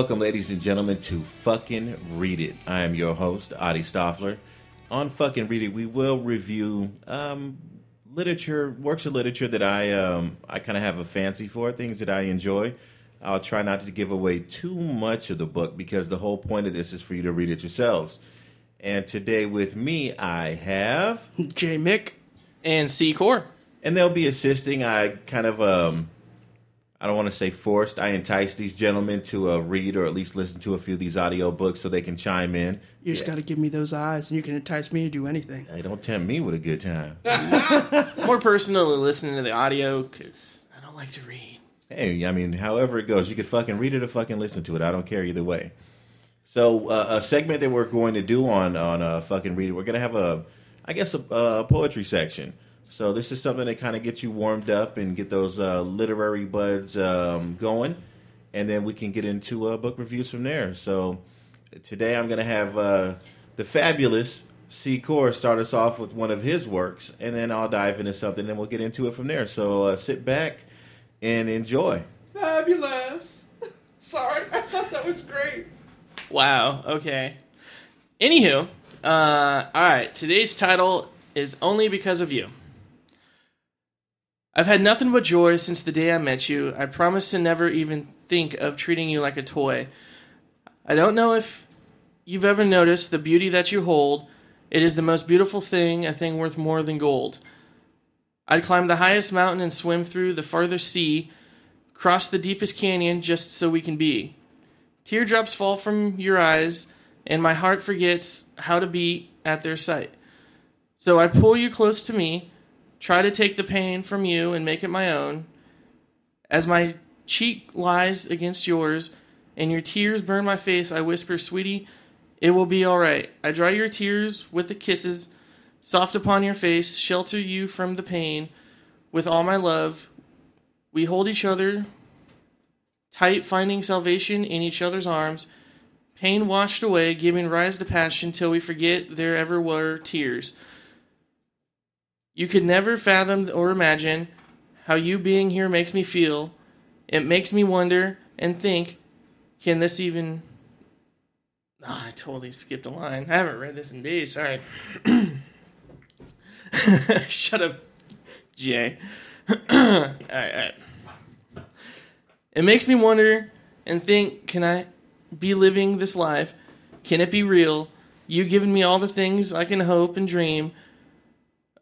Welcome, ladies and gentlemen, to Fucking Read It. I am your host, Adi Stoffler. On Fucking Read It, we will review um, literature, works of literature that I um, I kind of have a fancy for, things that I enjoy. I'll try not to give away too much of the book because the whole point of this is for you to read it yourselves. And today with me, I have, J Mick. and C Core. and they'll be assisting. I kind of, um, I don't want to say forced. I entice these gentlemen to uh, read or at least listen to a few of these audio books so they can chime in. You just got to give me those eyes, and you can entice me to do anything. Hey, don't tempt me with a good time. More personally listening to the audio because I don't like to read. Hey, I mean, however it goes, you could fucking read it or fucking listen to it. I don't care either way. So, uh, a segment that we're going to do on on uh, fucking read it, we're gonna have a, I guess, a, a poetry section. So this is something that kind of gets you warmed up and get those uh, literary buds um, going, and then we can get into uh, book reviews from there. So today I'm gonna have uh, the fabulous C. Core start us off with one of his works, and then I'll dive into something, and we'll get into it from there. So uh, sit back and enjoy. Fabulous. Sorry, I thought that was great. Wow. Okay. Anywho, uh, all right. Today's title is "Only Because of You." I've had nothing but joy since the day I met you. I promise to never even think of treating you like a toy. I don't know if you've ever noticed the beauty that you hold. It is the most beautiful thing, a thing worth more than gold. I'd climb the highest mountain and swim through the farthest sea, cross the deepest canyon just so we can be. Teardrops fall from your eyes, and my heart forgets how to beat at their sight. So I pull you close to me, try to take the pain from you and make it my own. As my cheek lies against yours, and your tears burn my face, I whisper, Sweetie, it will be all right. I dry your tears with the kisses, soft upon your face, shelter you from the pain. With all my love, we hold each other tight, finding salvation in each other's arms. Pain washed away, giving rise to passion till we forget there ever were tears. You could never fathom or imagine how you being here makes me feel. It makes me wonder and think, can this even. Ah, I totally skipped a line. I haven't read this in days. Sorry. Shut up, Jay. all right, all right. It makes me wonder and think can I be living this life? Can it be real? You giving me all the things I can hope and dream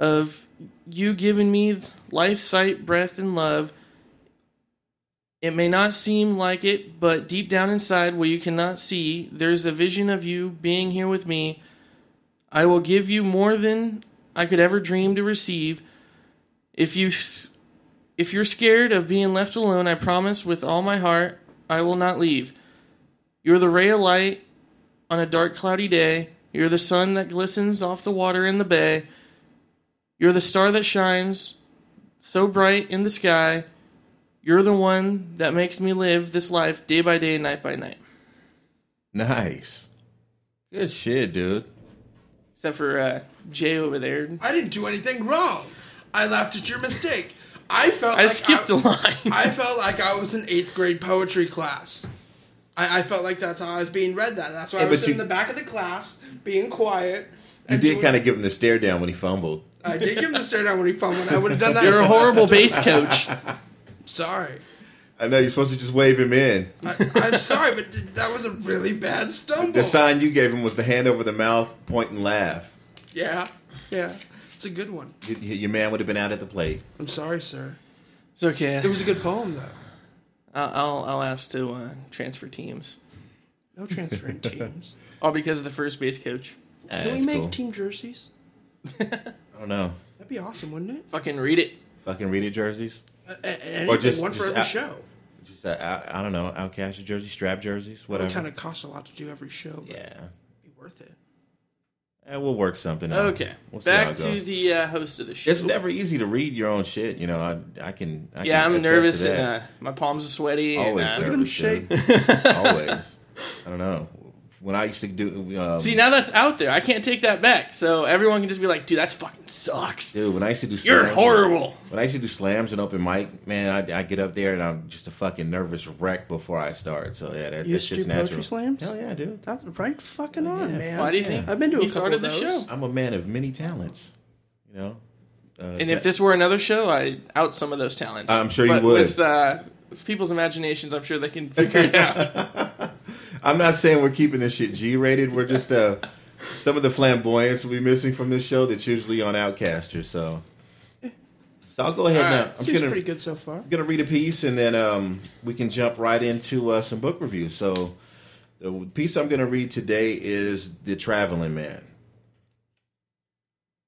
of you giving me life, sight, breath, and love. It may not seem like it, but deep down inside, where you cannot see, there's a vision of you being here with me. I will give you more than I could ever dream to receive. If you if you're scared of being left alone, I promise with all my heart I will not leave. You're the ray of light on a dark, cloudy day. You're the sun that glistens off the water in the bay. You're the star that shines so bright in the sky. You're the one that makes me live this life day by day, night by night. Nice, good shit, dude. Except for uh, Jay over there. I didn't do anything wrong. I laughed at your mistake. I felt I like skipped I, a line. I felt like I was in eighth grade poetry class. I, I felt like that's how I was being read. That that's why Yeah, I was sitting you- in the back of the class, being quiet. You and did kind of give him the stare down when he fumbled. I did give him the stare down when he fumbled. I would have done that. You're a horrible base coach. Sorry. I know you're supposed to just wave him in. I, I'm sorry, but that was a really bad stumble. The sign you gave him was the hand over the mouth, point and laugh. Yeah, yeah, it's a good one. Y- y- Your man would have been out at the plate. I'm sorry, sir. It's okay. It was a good poem, though. I'll, I'll, I'll ask to uh, transfer teams. No transferring teams. All because of the first base coach. Ah, Can we make cool. team jerseys? I don't know. That'd be awesome, wouldn't it? Fucking read it. Fucking read it jerseys. Uh, anything, Or just- one for just every out- show. Just uh, out- I don't know, outcast jerseys, strap jerseys, It whatever. would kind of cost a lot to do every show, but yeah, it'd be worth it. And we'll work something out. Okay. We'll Back to the uh, host of the show. It's never easy to read your own shit. You know, I I can. I yeah, can I'm attest to nervous that. and uh, my palms are sweaty. Always and, uh, Look at him nervous, shake. Always. I don't know. When I used to do. Um, See, now that's out there. I can't take that back. So everyone can just be like, dude, that's fucking sucks. dude, when I used to do You're slams- horrible. When I used to do slams and open mic, man, I, I get up there and I'm just a fucking nervous wreck before I start. So yeah, that, You that's just do poetry natural. slams? Hell yeah, dude. That's right fucking on, Yeah. man. Why do you think I've been to a he couple started of the those. show? I'm a man of many talents. You know. Uh, And if this were another show, I'd out some of those talents. I'm sure you but would. With uh, with people's imaginations, I'm sure they can figure it out. I'm not saying we're keeping this shit G rated. We're just uh, some of the flamboyance will be missing from this show that's usually on Outcaster. So, so I'll go ahead All now. I'm Seems gonna pretty good so far. I'm gonna read a piece and then um, we can jump right into uh, some book reviews. So, the piece I'm gonna read today is "The Traveling Man."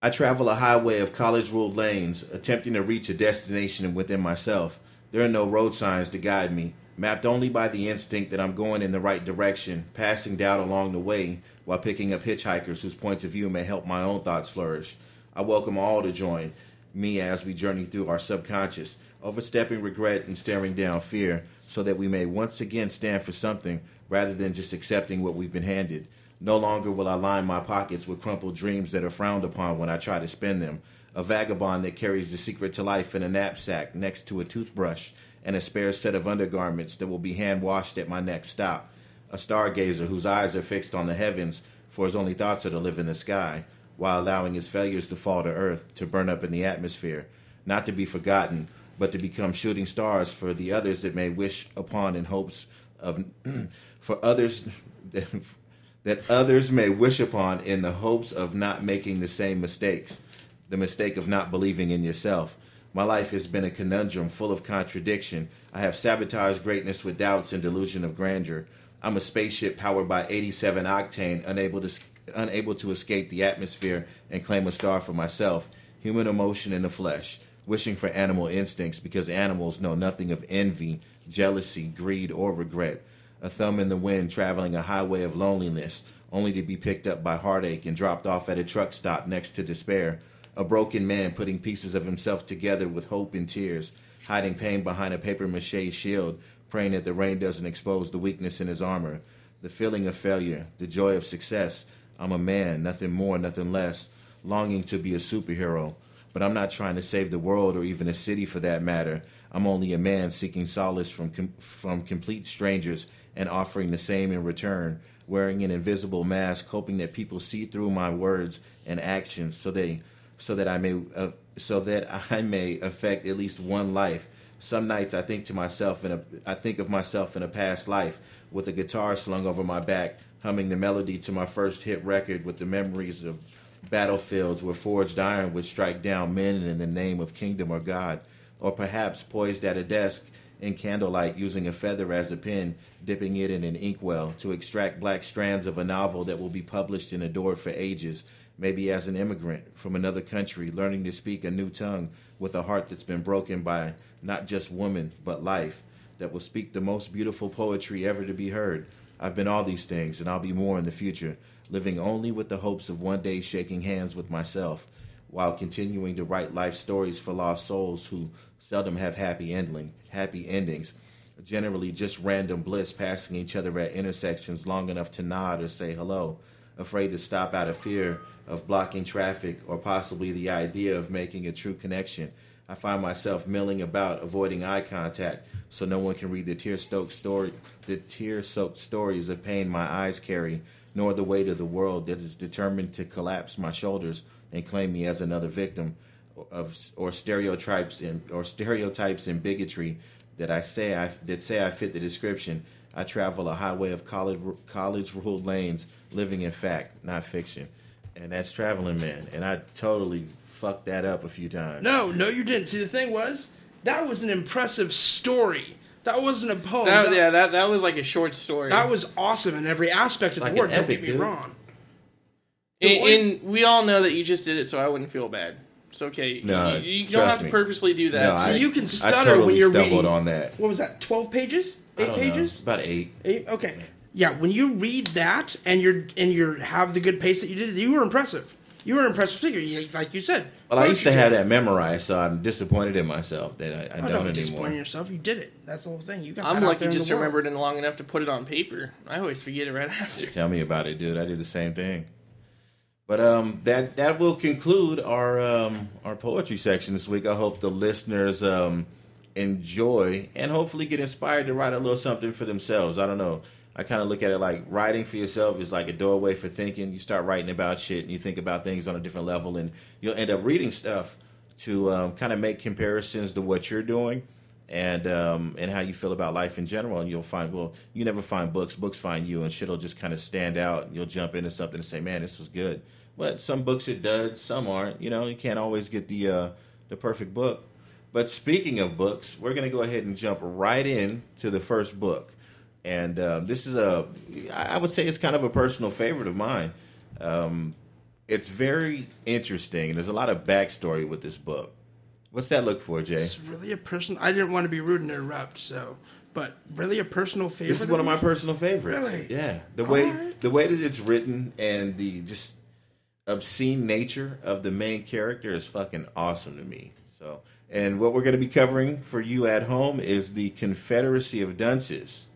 I travel a highway of college ruled lanes, attempting to reach a destination within myself. There are no road signs to guide me, mapped only by the instinct that I'm going in the right direction, passing doubt along the way while picking up hitchhikers whose points of view may help my own thoughts flourish. I welcome all to join me as we journey through our subconscious, overstepping regret and staring down fear, so that we may once again stand for something rather than just accepting what we've been handed. No longer will I line my pockets with crumpled dreams that are frowned upon when I try to spend them. A vagabond that carries the secret to life in a knapsack next to a toothbrush and a spare set of undergarments that will be hand washed at my next stop. A stargazer whose eyes are fixed on the heavens, for his only thoughts are to live in the sky, while allowing his failures to fall to earth, to burn up in the atmosphere, not to be forgotten, but to become shooting stars for the others that may wish upon in hopes of for others that others may wish upon in the hopes of not making the same mistakes, the mistake of not believing in yourself. My life has been a conundrum full of contradiction. I have sabotaged greatness with doubts and delusion of grandeur. I'm a spaceship powered by 87 octane, unable to unable to escape the atmosphere and claim a star for myself. Human emotion in the flesh, wishing for animal instincts because animals know nothing of envy, jealousy, greed, or regret a thumb in the wind traveling a highway of loneliness, only to be picked up by heartache and dropped off at a truck stop next to despair. A broken man putting pieces of himself together with hope and tears, hiding pain behind a paper mache shield, praying that the rain doesn't expose the weakness in his armor. The feeling of failure, the joy of success. I'm a man, nothing more, nothing less, longing to be a superhero. But I'm not trying to save the world or even a city for that matter. I'm only a man seeking solace from com- from complete strangers and offering the same in return, wearing an invisible mask, hoping that people see through my words and actions, so they, so that I may, uh, so that I may affect at least one life. Some nights I think to myself in a, I think of myself in a past life with a guitar slung over my back, humming the melody to my first hit record with the memories of battlefields where forged iron would strike down men in the name of kingdom or God, or perhaps poised at a desk in candlelight using a feather as a pen, dipping it in an inkwell to extract black strands of a novel that will be published and adored for ages. Maybe as an immigrant from another country, learning to speak a new tongue with a heart that's been broken by not just woman, but life, that will speak the most beautiful poetry ever to be heard. I've been all these things, and I'll be more in the future, living only with the hopes of one day shaking hands with myself while continuing to write life stories for lost souls who seldom have happy ending, happy endings. Generally, just random bliss passing each other at intersections long enough to nod or say hello, afraid to stop out of fear of blocking traffic or possibly the idea of making a true connection. I find myself milling about, avoiding eye contact, so no one can read the tear-stoked story, the tear-soaked stories of pain my eyes carry, nor the weight of the world that is determined to collapse my shoulders and claim me as another victim of or stereotypes and or stereotypes and bigotry that I say I that say I fit the description. I travel a highway of college college ruled lanes, living in fact, not fiction, and that's traveling man. And I totally fucked that up a few times. No, no, you didn't. See, the thing was, that was an impressive story. That wasn't a poem. That, that, yeah, that that was like a short story. that was awesome in every aspect of Like the an word. Don't get me dude. wrong. and, one- and we all know that you just did it, so I wouldn't feel bad. It's okay. No, you, you don't have to me. purposely do that. No, So I- you can I stutter totally when you're stumbled reading. on that. What was that? Twelve pages? I Eight don't know. pages? About eight. Eight? Okay. Yeah, when you read that and you're and you're have the good pace that you did, you were impressive. You were impressed with figure, you- like you said. Well, I used to have that memorized, so I'm disappointed in myself that I, I I'm don't not anymore. disappointing yourself. You did it. That's the whole thing. You got. I'm that out lucky there just the remembered it long enough to put it on paper. I always forget it right after. Tell me about it, dude. I did the same thing. But um, that that will conclude our um, our poetry section this week. I hope the listeners um, enjoy and hopefully get inspired to write a little something for themselves. I don't know. I kind of look at it like writing for yourself is like a doorway for thinking. You start writing about shit and you think about things on a different level, and you'll end up reading stuff to um, kind of make comparisons to what you're doing and um, and how you feel about life in general. And you'll find, well, you never find books; books find you, and shit'll just kind of stand out. And you'll jump into something and say, "Man, this was good." But some books it does, some aren't. You know, you can't always get the uh, the perfect book. But speaking of books, we're to go ahead and jump right in to the first book. And um, this is a, I would say it's kind of a personal favorite of mine. Um, it's very interesting, and there's a lot of backstory with this book. What's that look for, Jay? It's really a personal. I didn't want to be rude and interrupt, so. But really, a personal favorite. This is one of my personal favorites. Really? Yeah. The way Alright. the way that it's written and the just obscene nature of the main character is fucking awesome to me. So, and what we're going to be covering for you at home is the Confederacy of Dunces.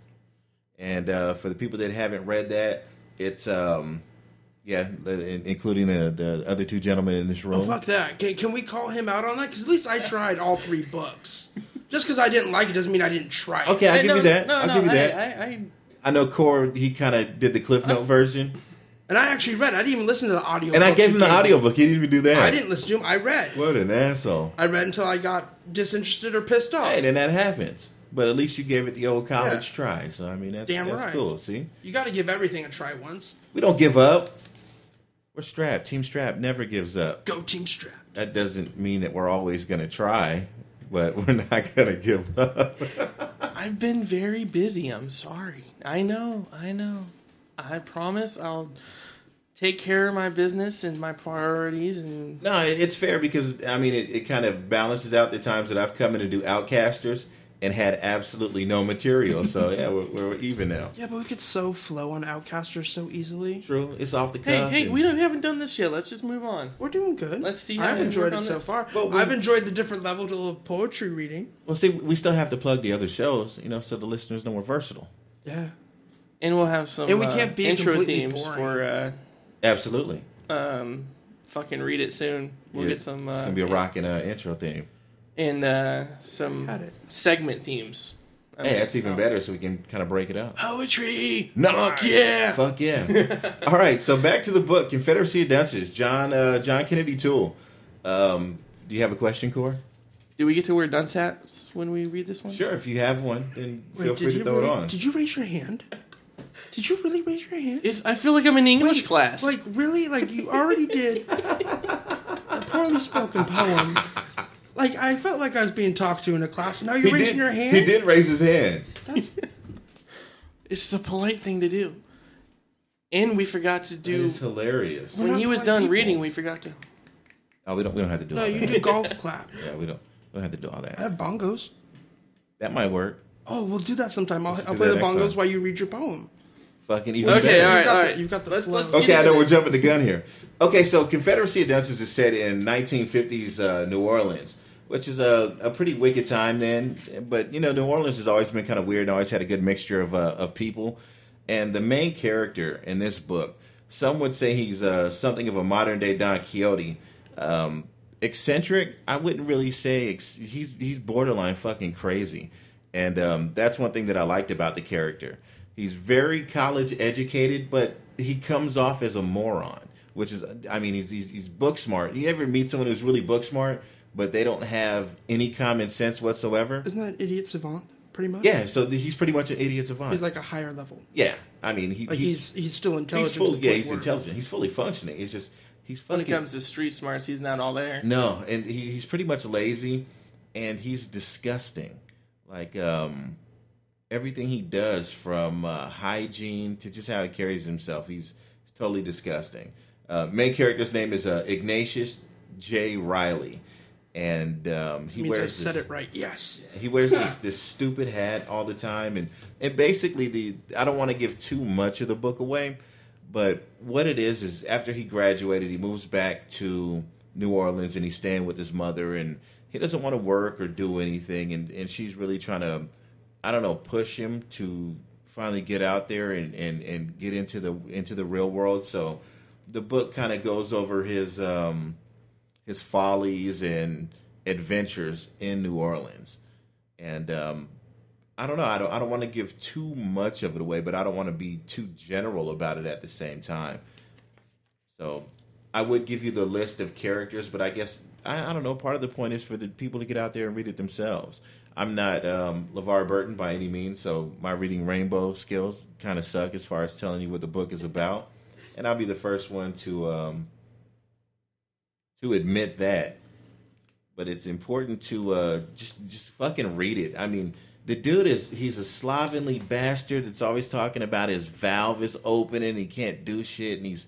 And uh, for the people that haven't read that, it's um yeah, including the the other two gentlemen in this room. Oh, fuck that. Can, can we call him out on that? Because at least I tried all three books. Just because I didn't like it doesn't mean I didn't try. it. Okay, I'll Hey, give no, you that. No, I'll no, give you I, that. I, I, I know Core he kind of did the Cliff Note version, And I actually read. it. I didn't even listen to the audio. and I gave him the me. audiobook. He didn't even do that. I didn't listen to him. I read. What an asshole. I read until I got disinterested or pissed off. Hey, then that happens. But at least you gave it the old college Yeah. try. So I mean, that's, Damn that's right. cool. See, You got to give everything a try once. we don't give up. We're strapped. Team Strap never gives up. Go Team Strap. That doesn't mean that we're always going to try, but we're not going to give up. I've been very busy. I'm sorry. I know. I know. I promise I'll take care of my business and my priorities and no, it's fair because I mean, it, it kind of balances out the times that I've come in to do Outcasters and had absolutely no material. So yeah, we're, we're even now. Yeah, but we could so flow on Outcasters so easily. True, it's off the cuff. hey, hey, and- we, don't, we haven't done this yet. Let's just move on. We're doing good. Let's see how I've enjoyed it so this. far. Well, we- I've enjoyed the different level of poetry reading. Well, see, we still have to plug the other shows, you know, so the listeners know we're versatile. Yeah. And we'll have some And we uh, can't be intro themes boring. for Absolutely. uh, um, fucking read it soon. We'll Yeah, get some. Uh, it's gonna be a rocking uh, intro theme. And uh, some segment themes. I Hey, mean, that's even better, so we can kind of break it up. poetry. Nice. Fuck yeah. Fuck yeah! All right, so back to the book, Confederacy of Dunces, John uh, John Kennedy Toole. Um, do you have a question, Core? Do we get to wear dunce hats when we read this one? Sure, if you have one, then Wait, feel did free to throw really, it on. Did you raise your hand? Did you really raise your hand? It's, I feel like I'm in English Wait, class. Like really? Like you already did a poorly spoken poem. Like I felt like I was being talked to in a class. Now you're he raising did. your hand. He did raise his hand. That's, it's the polite thing to do. And we forgot to do It's hilarious. When he was done people. reading. We forgot to. Oh, we don't. We don't have to do no, all you that. do golf clap. Yeah, we don't. We don't have to do all that. I have bongos. That might work. Oh, we'll do that sometime. I'll, I'll play the bongos time. while you read your poem. Fucking even Okay, better. all right, You've got all the- you've got the let's let's Okay, I know we're jumping the gun here. Okay, so Confederacy of Dunces is set in 1950s uh, New Orleans, which is a, a pretty wicked time then. But you know, New Orleans has always been kind of weird. Always had a good mixture of uh, of people. And the main character in this book, some would say he's uh, something of a modern day Don Quixote. Um, eccentric, I wouldn't really say. Ex- he's he's borderline fucking crazy, and um, that's one thing that I liked about the character. He's very college educated, but he comes off as a moron. Which is, I mean, he's he's, he's book smart. You ever meet someone who's really book smart, but they don't have any common sense whatsoever? Isn't that idiot savant? Pretty much. Yeah, so th- he's pretty much an idiot savant. He's like a higher level. yeah, I mean, he, Like he- he's he's still he's intelligent. full. to the Yeah, he's where- intelligent. He's fully functioning. It's just he's When it comes to street smarts, he's not all there. No, and he, he's pretty much lazy, and he's disgusting. Like um, everything he does, from uh, hygiene to just how he carries himself, he's, he's totally disgusting. Uh, main character's name is uh, Ignatius J. Reilly, and um, he means I wears said this, it right. Yes. he wears this, this stupid hat all the time, and and basically the I don't want to give too much of the book away, But what it is is after he graduated, he moves back to New Orleans and he's staying with his mother, and he doesn't want to work or do anything, and and she's really trying to, I don't know, push him to finally get out there and and and get into the into the real world. So the book kind of goes over his um his follies and adventures in New Orleans. And um, I don't know. I don't. I don't want to give too much of it away, but I don't want to be too general about it at the same time. So I would give you the list of characters, but I guess I, I don't know. Part of the point is for the people to get out there and read it themselves. I'm not um, LeVar Burton by any means, so my reading rainbow skills kind of suck as far as telling you what the book is about. And I'll be the first one to um, to admit that. But it's important to uh, just just fucking read it. I mean, the dude is he's a slovenly bastard that's always talking about his valve is open and he can't do shit and he's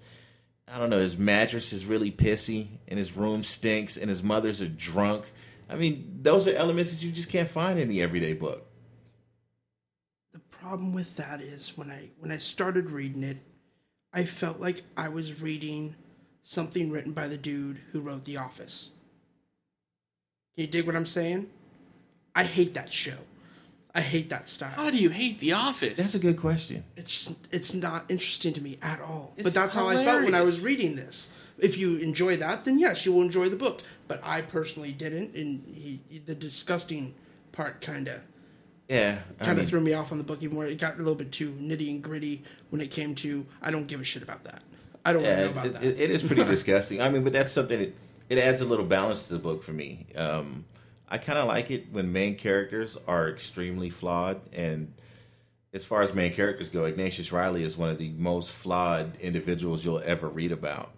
I don't know, his mattress is really pissy and his room stinks and his mother's a drunk. I mean, those are elements that you just can't find in the everyday book. The problem with that is when I when I started reading it, I felt like I was reading something written by the dude who wrote The Office. Can you dig what I'm saying? I hate that show. I hate that style. How do you hate The Office? That's a good question. It's it's not interesting to me at all. It's but that's how I felt when I was reading this. If you enjoy that, then yes, you will enjoy the book. But I personally didn't, and he, the disgusting part kind of Yeah, kind of mean, threw me off on the book even more. It got a little bit too nitty and gritty when it came to I don't give a shit about that. I don't Yeah, know about it, that. it is pretty disgusting. I mean, but that's something that it adds a little balance to the book for me. Um, I kind of like it when main characters are extremely flawed, and as far as main characters go, Ignatius Reilly is one of the most flawed individuals you'll ever read about.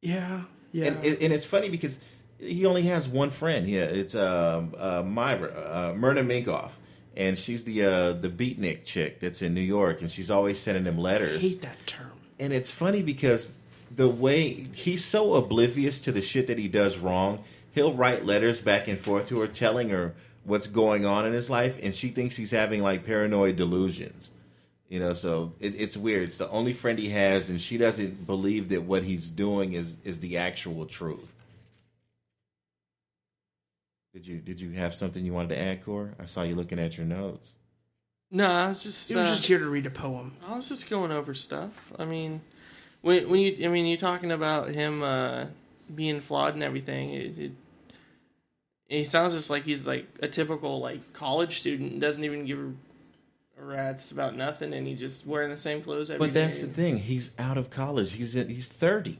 yeah, yeah. And, and, and it's funny because he only has one friend. Yeah, it's um, uh, Myra, uh, Myrna Minkoff, and she's the uh, the beatnik chick that's in New York, and she's always sending him I letters hate that term. And it's funny because the way he's so oblivious to the shit that he does wrong, he'll write letters back and forth to her telling her what's going on in his life, and she thinks he's having like paranoid delusions. You know, so it, it's weird. It's the only friend he has, and she doesn't believe that what he's doing is is the actual truth. Did you did you have something you wanted to add, Core? I saw you looking at your notes. No, I was just He was uh, just here to read a poem. I was just going over stuff. I mean, when when you I mean you're talking about him uh, being flawed and everything. It, it he sounds just like he's like a typical like college student. Doesn't even give a rat's about nothing, and he just wearing the same clothes every But that's day. the thing. He's out of college. He's at, he's thirty.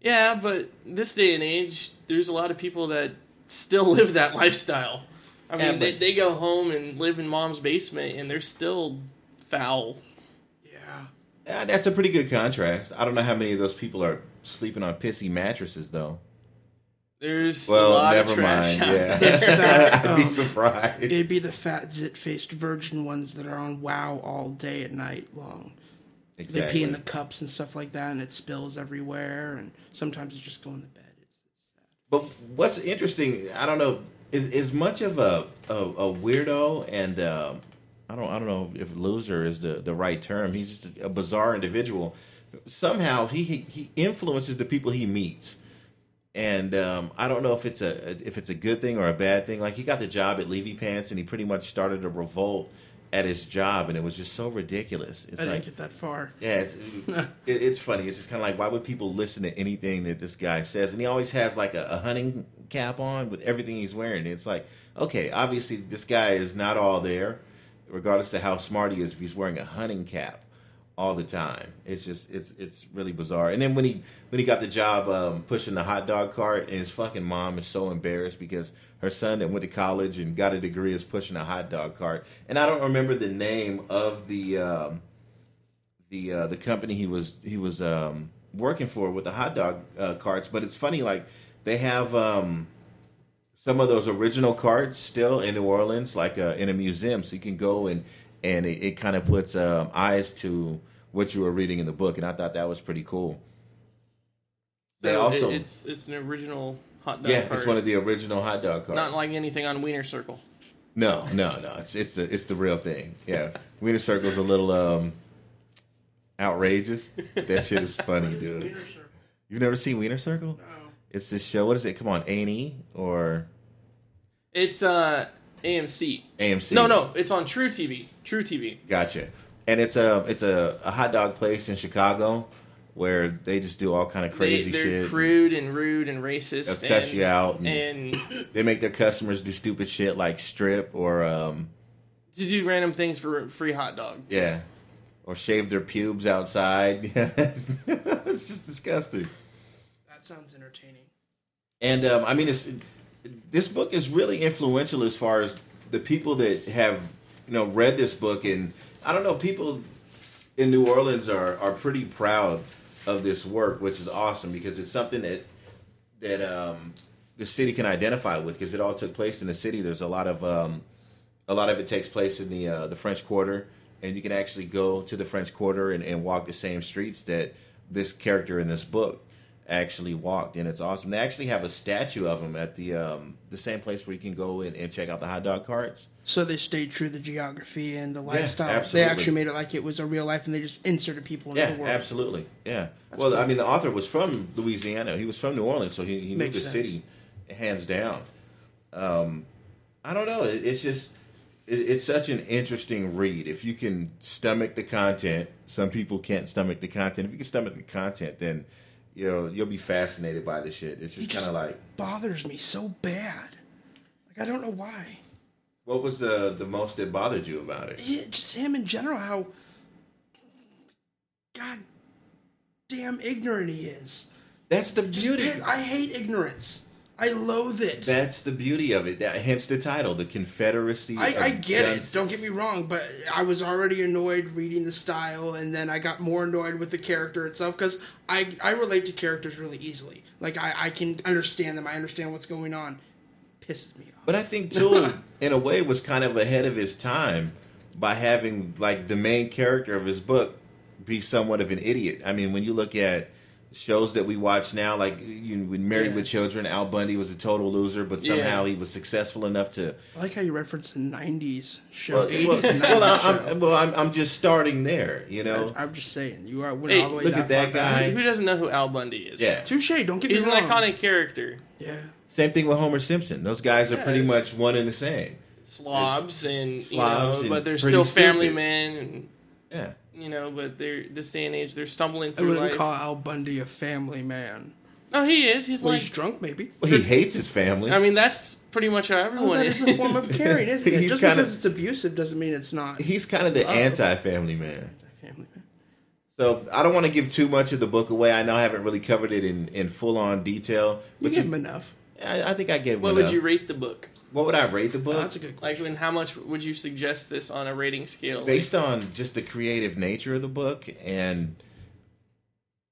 Yeah, but this day and age, there's a lot of people that still live that lifestyle. I mean, Yeah, they, they go home and live in mom's basement, and they're still foul. Yeah. Uh, that's a pretty good contrast. I don't know how many of those people are sleeping on pissy mattresses, though. There's a Well, lot never of trash mind. out Yeah, there. I'd be Um, surprised. It'd be the fat, zit-faced virgin ones that are on WoW all day and night long. Exactly. They pee in the cups and stuff like that, and it spills everywhere. And sometimes it's just going to bed. It's, sad. But what's interesting, I don't know, is much of a a, a weirdo, and um, I don't I don't know if loser is the the right term. He's just a bizarre individual. Somehow he he, he influences the people he meets. And um, I don't know if it's a if it's a good thing or a bad thing. Like he got the job at Levy Pants, and he pretty much started a revolt at his job, and it was just so ridiculous. It's I didn't get that far. yeah, it's it, it's funny. It's just kind of like why would people listen to anything that this guy says? And he always has like a, a hunting cap on with everything he's wearing. It's like okay, obviously this guy is not all there, regardless of how smart he is. If he's wearing a hunting cap all the time, it's just it's it's really bizarre. And then when he when he got the job um, pushing the hot dog cart, and his fucking mom is so embarrassed because her son that went to college and got a degree is pushing a hot dog cart. And I don't remember the name of the. Um, the uh, the company he was he was um, working for with the hot dog uh, carts. But it's funny, like they have um, some of those original carts still in New Orleans, like uh, in a museum, so you can go and and it, it kind of puts um, eyes to what you were reading in the book, and I thought that was pretty cool. They So also, it- it's it's an original hot dog. yeah, cart. it's one of the original hot dog carts. not like anything on Wiener Circle. No, no, no. It's it's the it's the real thing. Yeah, Wiener Circle's a little um outrageous. that shit is funny, dude. Wiener Circle. You've never seen Wiener Circle? No. It's this show. What is it? Come on, A and E or It's uh AMC. AMC? No, no, it's on truTV. True TV. Gotcha. And it's a it's a, a hot dog place in Chicago where they just do all kind of They, crazy they're shit. crude and rude and racist. They'll cuss and, you out. And and they make their customers do stupid shit like strip or um to do random things for free hot dog. yeah. Or shave their pubes outside. it's just disgusting. That sounds entertaining. And um, I mean, it's this book is really influential as far as the people that have you know read this book, and I don't know, people in New Orleans are are pretty proud of this work, which is awesome because it's something that that um, the city can identify with because it all took place in the city. There's a lot of um, a lot of it takes place in the uh, the French Quarter, and you can actually go to the French Quarter and, and walk the same streets that this character in this book actually walked, and it's awesome. They actually have a statue of him at the um, the same place where you can go and, and check out the hot dog carts. So they stayed true to the geography and the lifestyle. They absolutely. actually made it like it was a real life, and they just inserted people into Yeah, the world. absolutely. Yeah. well, I mean, the author was from Louisiana. He was from New Orleans, so he, he knew the sense. city hands down. Um, I don't know. It, it's just it, it's such an interesting read. If you can stomach the content, some people can't stomach the content. If you can stomach the content, then you know you'll be fascinated by the shit. It's just just kind of like bothers me so bad. Like I don't know why. what was the the most that bothered you about it? He, just him in general, how god damn ignorant he is. That's the beauty. piss- I hate ignorance. I loathe it. That's the beauty of it. That, hence the title, the Confederacy. I, I get it. Don't get me wrong, but I was already annoyed reading the style, and then I got more annoyed with the character itself because I I relate to characters really easily. Like I, I can understand them. I understand what's going on. Pisses me off. But I think Toole, in a way, was kind of ahead of his time by having like the main character of his book be somewhat of an idiot. I mean, when you look at shows that we watch now, like you when Married Yeah. with Children, Al Bundy was a total loser, but somehow Yeah. he was successful enough to. I like how you reference the '90s show, Well, '80s well, '90s well, I- show. I'm, well I'm, I'm just starting there, you know. I'm just saying you are went Hey, all the way look that at that guy. Who doesn't know who Al Bundy is? Yeah. Touche. Don't get me He's me an wrong. iconic character. Yeah. Same thing with Homer Simpson. Those guys are pretty much one and the same. Slobs and Slobs you and but they're still family stupid. men and Yeah. You know, but they're this day and age they're stumbling I through wouldn't life. call Al Bundy a family man. no, he is. He's Well, like he's drunk, maybe. Well, he hates his family. I mean, that's pretty much how Oh, everyone that is. is a form of caring, isn't it? He's Just kinda- because it's abusive doesn't mean it's not He's kind of the anti-family man. family man. So I don't want to give too much of the book away. I know I haven't really covered it in, in full on detail, You but give you, him enough. I, I think I gave. what one would up. you rate the book? What would I rate the book? Oh, that's a good question. Like, question. and how much would you suggest this on a rating scale? Based on just the creative nature of the book, and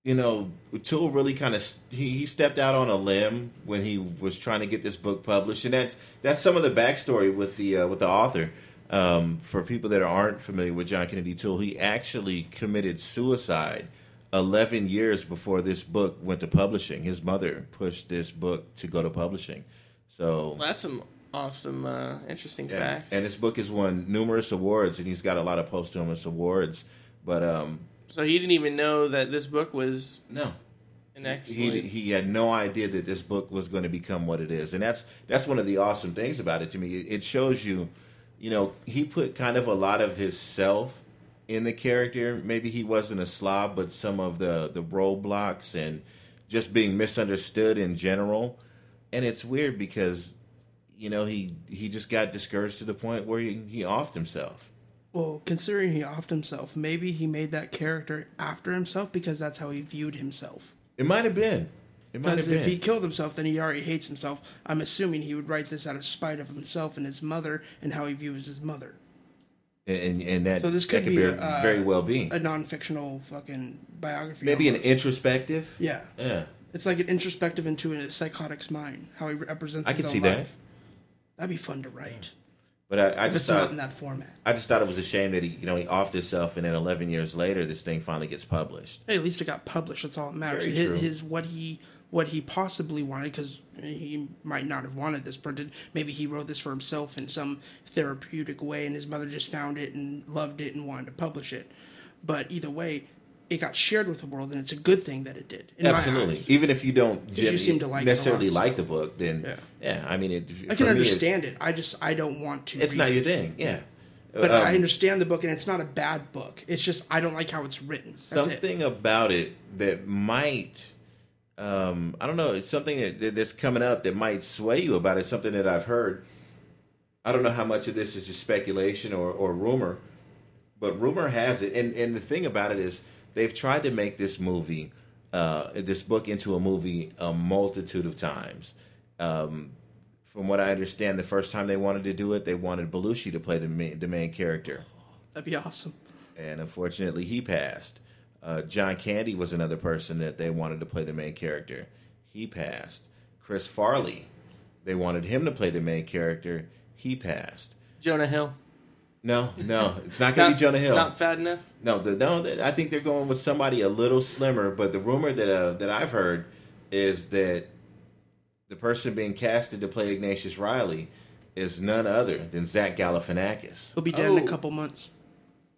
you know, Toole really kind of he, he stepped out on a limb when he was trying to get this book published, and that's that's some of the backstory with the uh, with the author. Um, for people that aren't familiar with John Kennedy Toole, he actually committed suicide 11 years before this book went to publishing. His mother pushed this book to go to publishing. So Well, that's some awesome, uh, interesting yeah. facts. And this book has won numerous awards, and he's got a lot of posthumous awards. But um, so he didn't even know that this book was no, an he excellent. he had no idea that this book was going to become what it is, and that's that's one of the awesome things about it to me. It shows you, you know, he put kind of a lot of his self in the character. Maybe he wasn't a slob, but some of the the roadblocks and just being misunderstood in general. And it's weird because, you know, he he just got discouraged to the point where he, he offed himself. Well, considering he offed himself, maybe he made that character after himself because that's how he viewed himself. It might have been. It might have been. if he killed himself, then he already hates himself. I'm assuming he would write this out of spite of himself and his mother and how he views his mother. And and that, So this that could be very, uh, very well be a non-fictional fucking biography. maybe an introspective. yeah. Yeah, It's like an introspective into a psychotic's mind, how he represents. I could see that. life. That'd be fun to write. but I, I just thought in that format. I just thought it was a shame that he you know he offed himself, and then 11 years later, this thing finally gets published. Hey, at least it got published. That's all that matters. His, his what he what he possibly wanted because he might not have wanted this printed. Maybe he wrote this for himself in some therapeutic way, and his mother just found it and loved it and wanted to publish it. But either way, it got shared with the world, and it's a good thing that it did. Absolutely. Even if you don't you seem to like it necessarily like the book, then yeah, Yeah. I mean, it, I can understand it. I just I don't want to. it's not it. your thing. Yeah, But Um, I understand the book, and it's not a bad book. It's just I don't like how it's written. That's it. something about it that might um i don't know. It's something that, that- that's coming up that might sway you about it. Something that i've heard. I don't know how much of this is just speculation or, or rumor but rumor has it. And and the thing about it is they've tried to make this movie uh this book into a movie a multitude of times. Um from what i understand the first time they wanted to do it they wanted belushi to play the main, the main character. That'd be awesome. and unfortunately he passed. Uh, John Candy was another person that they wanted to play the main character. He passed. Chris Farley, they wanted him to play the main character. He passed. Jonah Hill. No, no, it's not going to be Jonah Hill. Not fat enough. No, the, no, I think they're going with somebody a little slimmer. But the rumor that uh, that I've heard is that the person being casted to play Ignatius Reilly is none other than Zach Galifianakis. He'll be dead in Oh. a couple months.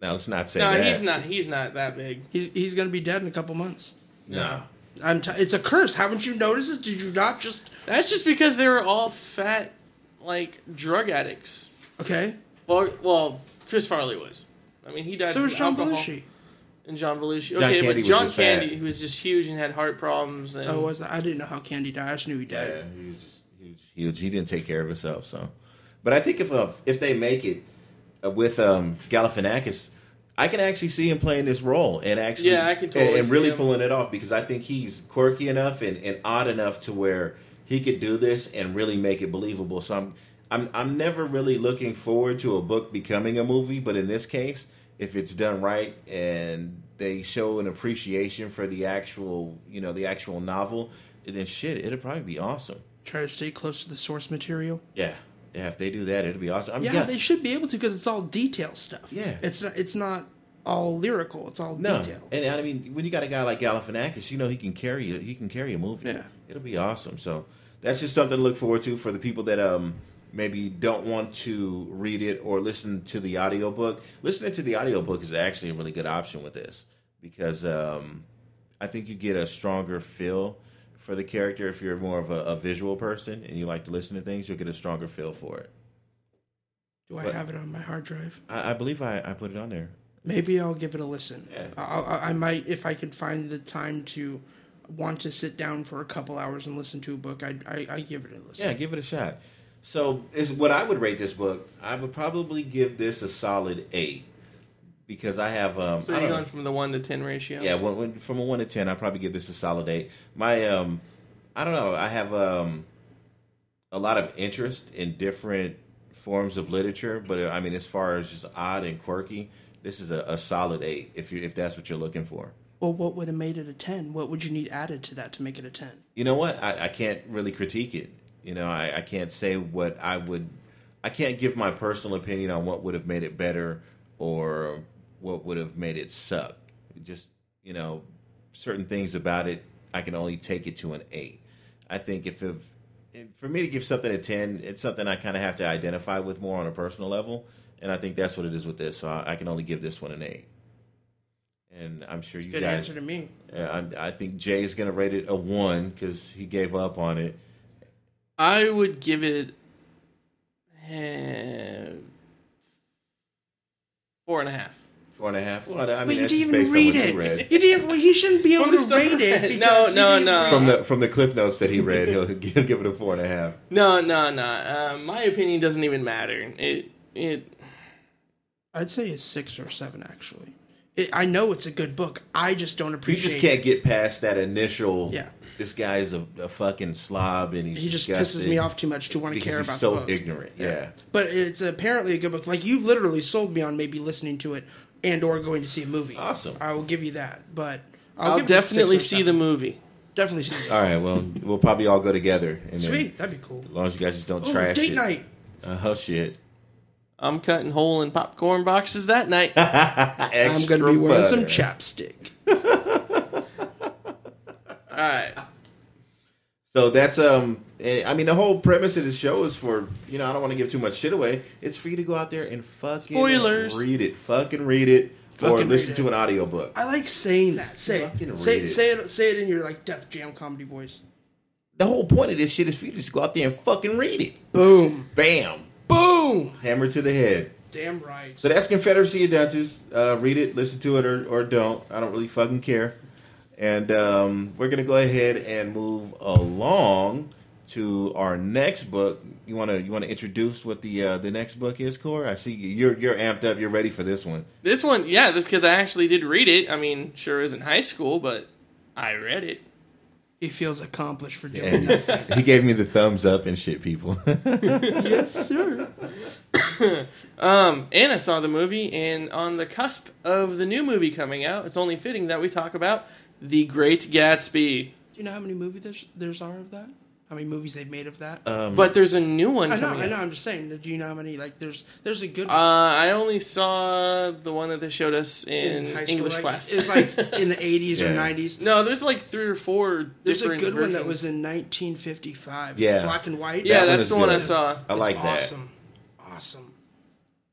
Now let's not say that. No, that. he's not. He's not that big. He's he's gonna be dead in a couple months. No. I'm. T- it's a curse. Haven't you noticed it? Did you not just? That's just because they were all fat, like drug addicts. Okay. Well, well, Chris Farley was. I mean, he died So from was John alcohol. Belushi. And John Belushi. John Okay, Candy but was John just fat. Candy, who was just huge and had heart problems. And Oh, was that? I didn't know how Candy died. I just knew he died. Yeah, he was just he was huge. He didn't take care of himself. So, but I think if uh, if they make it with um, Galifianakis, I can actually see him playing this role and actually Yeah, I can totally and, and see really him. pulling it off because I think he's quirky enough and, and odd enough to where he could do this and really make it believable. So I'm I'm I'm never really looking forward to a book becoming a movie, but in this case, if it's done right and they show an appreciation for the actual you know the actual novel, then shit, it'll probably be awesome. Try to stay close to the source material. Yeah, yeah. If they do that, it'll be awesome. I'm Yeah, yeah, they should be able to because it's all detail stuff. Yeah. It's not. It's not all lyrical. It's all no, detail. and I mean, when you got a guy like Galifianakis, you know he can carry it. He can carry a movie. Yeah. it'll be awesome. So that's just something to look forward to for the people that um maybe don't want to read it or listen to the audiobook. Listening to the audiobook is actually a really good option with this because um I think you get a stronger feel for the character if you're more of a, a visual person and you like to listen to things. You'll get a stronger feel for it. Do I have it on my hard drive? I, I believe I, I put it on there. Maybe I'll give it a listen. Yeah. I, I, I might if I can find the time to want to sit down for a couple hours and listen to a book. I I, I give it a listen. Yeah, give it a shot. So, is what I would rate this book. I would probably give this a solid eight because I have. Um, so I you're going know. from the one to ten ratio. Yeah, when, when, from a one to ten, I probably give this a solid eight. My, um, I don't know. I have um, a lot of interest in different forms of literature, but uh, I mean, as far as just odd and quirky, this is a, a solid eight. If you if that's what you're looking for. Well, what would have made it a ten? What would you need added to that to make it a ten? you know what? I, I can't really critique it. You know, I, I can't say what I would. I can't give my personal opinion on what would have made it better or what would have made it suck. Just you know, certain things about it, I can only take it to an eight. I think if it, if- for me to give something a ten, it's something I kind of have to identify with more on a personal level, and I think that's what it is with this. So I, I can only give this one an eight. And I'm sure you Good guys. Good answer to me. Uh, I, I think Jay is going to rate it a one because he gave up on it. I would give it eh, four and a half. Four and a half. Well, I But mean, you didn't even based read on what it. you read. You didn't. Well, he shouldn't be able to the start. it. No, no, no. From the from the cliff notes that he read, he'll give, give it a four and a half. No, no, no. Um, my opinion doesn't even matter. It it I'd say a six or seven actually. It, I know it's a good book. I just don't appreciate. You just can't get past that initial. Yeah. This guy is a, a fucking slob, and he's He just disgusting pisses me off too much to want to because care he's about so the book. ignorant. Yeah. But it's apparently a good book. Like you've literally sold me on maybe listening to it and or going to see a movie. Awesome. I will give you that. But I'll, I'll give it a six definitely see the movie. Definitely see it. All right. Well, we'll probably all go together. And then, Sweet, that'd be cool. as long as you guys just don't Oh, trash date it. night. Oh shit. I'm cutting hole in popcorn boxes that night. I'm gonna be wearing some chapstick. All right. So that's um, eh, I mean, the whole premise of the show is for you know, I don't want to give too much shit away. It's for you to go out there and fucking Spoilers. read it, fucking read it, or listen to an audiobook. I like saying that. Say it. Say it. Say it. Say it in your like Def Jam comedy voice. The whole point of this shit is for you to just go out there and fucking read it. Boom. Bam, Boom. hammer to the head. Damn right. So that's Confederacy of Dunces. Uh, read it, listen to it, or, or don't. I don't really fucking care. And um, we're gonna go ahead and move along to our next book. You wanna you wanna introduce what the uh, the next book is, Core? I see you're you're amped up. You're ready for this one. This one, yeah, because I actually did read it. I mean, sure, it was in high school, but I read it. He feels accomplished for doing And that. he gave me the thumbs up and shit, people. yes, sir. Um, and I saw the movie, and on the cusp of the new movie coming out, it's only fitting that we talk about The Great Gatsby. Do you know how many movies there's, there's are of that? How many movies they've made of that? um, But there's a new one I know, coming I know. out. I'm just saying. Do you know how many? Like, there's there's a good Uh, I only saw the one that they showed us in, high school, English like, class. It was like in the 80s Yeah. or 90s. no, there's like three or four There's a different good one that was in 1955. Yeah. It's black and white. Yeah, That one that's the one I saw. I It's like that. awesome. Awesome.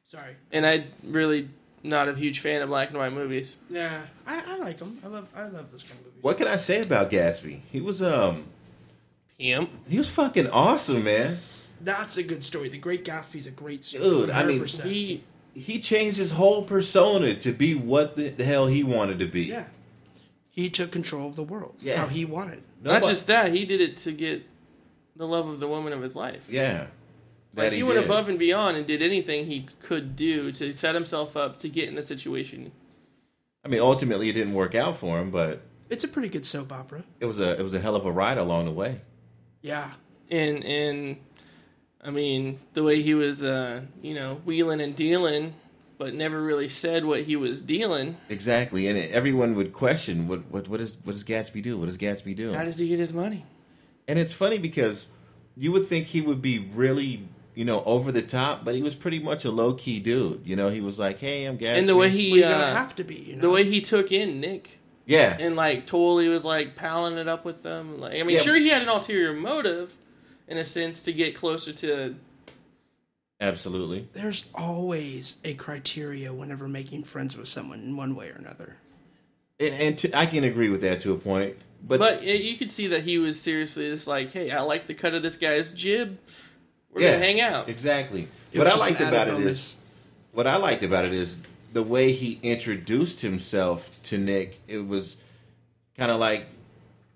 Sorry. And I really not a huge fan of black and white movies. Yeah, I, I like them. I love I love those kind of movies. What can I say about Gatsby? He was um Pimp. he was fucking awesome, man. That's a good story. The Great Gatsby's a great story. Dude, I mean, He He changed his whole persona to be what the, the hell he wanted to be. yeah, he took control of the world. Yeah. how he wanted. not just that, he did it to get the love of the woman of his life. Yeah. Like That he, went did. above and beyond and did anything he could do to set himself up to get in the situation. I mean, ultimately, it didn't work out for him, but It's a pretty good soap opera. it was a it was a hell of a ride along the way. Yeah, And and I mean the way he was, uh, you know, wheeling and dealing, but never really said what he was dealing. Exactly, and everyone would question what what what does what does Gatsby do? What does Gatsby do? How does he get his money? And it's funny because you would think he would be really you know over the top, but he was pretty much a low key dude. You know, he was like, "Hey, I'm Gatsby." And the way well, he, you're uh, have to be. You know? the way he took in Nick. Yeah, and like totally was like palling it up with them. Like I mean, Yeah. sure he had an ulterior motive in a sense to get closer to. absolutely. There's always a criteria whenever making friends with someone in one way or another. And, and to, I can agree with that to a point, but, But you could see that he was seriously just like, "Hey, I like the cut of this guy's jib. We're yeah, gonna hang out." Exactly. It what I liked about added it bonus. is what I liked about it is the way he introduced himself to Nick. It was kind of like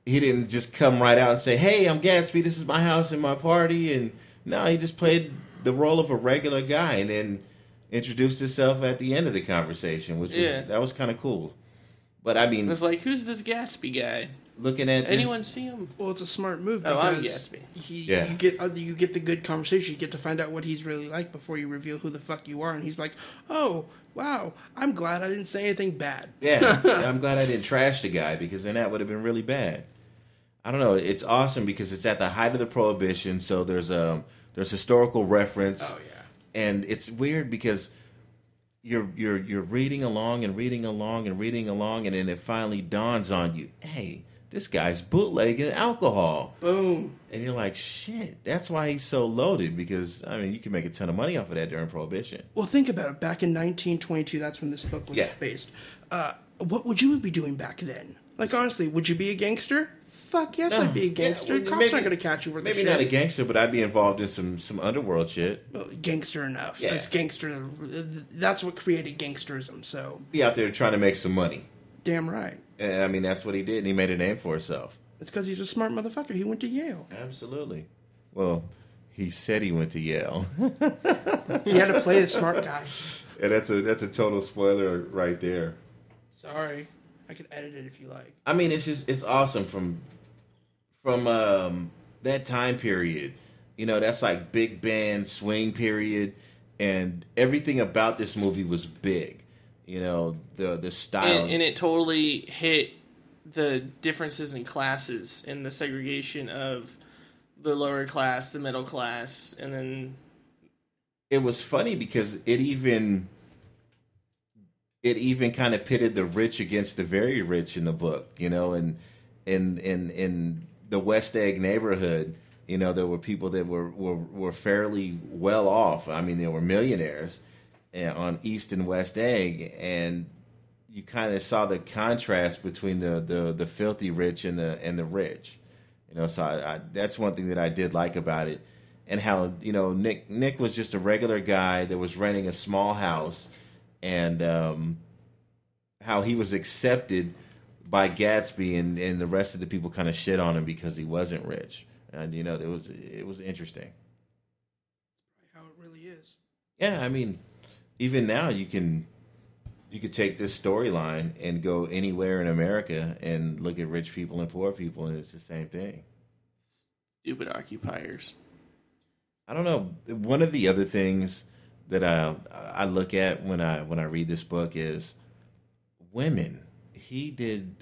he didn't just come right out and say, "Hey, I'm Gatsby. This is my house and my party." And no, he just played the role of a regular guy and then introduced himself at the end of the conversation, which was that was kind of cool. But I mean, It's like, who's this Gatsby guy? Looking at this, Anyone see him? Well, it's a smart move Oh, I'm Gatsby. he, Yeah. you get uh, you get the good conversation. You get to find out what he's really like before you reveal who the fuck you are. And he's like, "Oh, wow, I'm glad I didn't say anything bad." Yeah, I'm glad I didn't trash the guy because then that would have been really bad. I don't know. It's awesome because it's at the height of the prohibition, so there's um there's historical reference, Oh yeah. and it's weird because you're you're you're reading along and reading along and reading along, and then it finally dawns on you, hey, this guy's bootlegging alcohol, Boom. and you're like, shit, that's why he's so loaded because I mean you can make a ton of money off of that during prohibition. Well, think about it. Back in 1922, that's when this book was Yeah. based. Uh, what would you be doing back then? Like honestly, would you be a gangster? Fuck yes, I'd be a Yeah, gangster. well, Cops maybe- aren't gonna catch you with Maybe the not a gangster, but I'd be involved in some some underworld shit. Well, gangster enough. Yeah. That's gangster. That's what created gangsterism. So Be out there trying to make some money. damn right. And I mean, that's what he did, and he made a name for himself. It's because he's a smart motherfucker. He went to Yale. Absolutely. Well, he said he went to Yale, He had to play the smart guy. and that's a that's a total spoiler right there. Sorry, I could edit it if you like. I mean, it's just it's awesome from from um, that time period. You know, that's like big band swing period, and everything about this movie was big. You know, the the style. and, and it totally hit the differences in classes and the segregation of the lower class, the middle class, and then it was funny because it even it even kind of pitted the rich against the very rich in the book, you know, and in in in the West Egg neighborhood, you know, there were people that were were, were fairly well off. I mean, they were millionaires on East and West Egg, and you kind of saw the contrast between the, the the filthy rich and the and the rich. You know, so I, I, that's one thing that I did like about it, and how you know Nick Nick was just a regular guy that was renting a small house, and um, how he was accepted by Gatsby, and, and the rest of the people kind of shit on him because he wasn't rich, and you know it was it was interesting. How it really is. Yeah, I mean, even now you can you could take this storyline and go anywhere in America and look at rich people and poor people, and it's the same thing. Stupid occupiers. I don't know. One of the other things that I I look at when I when I read this book is women. He did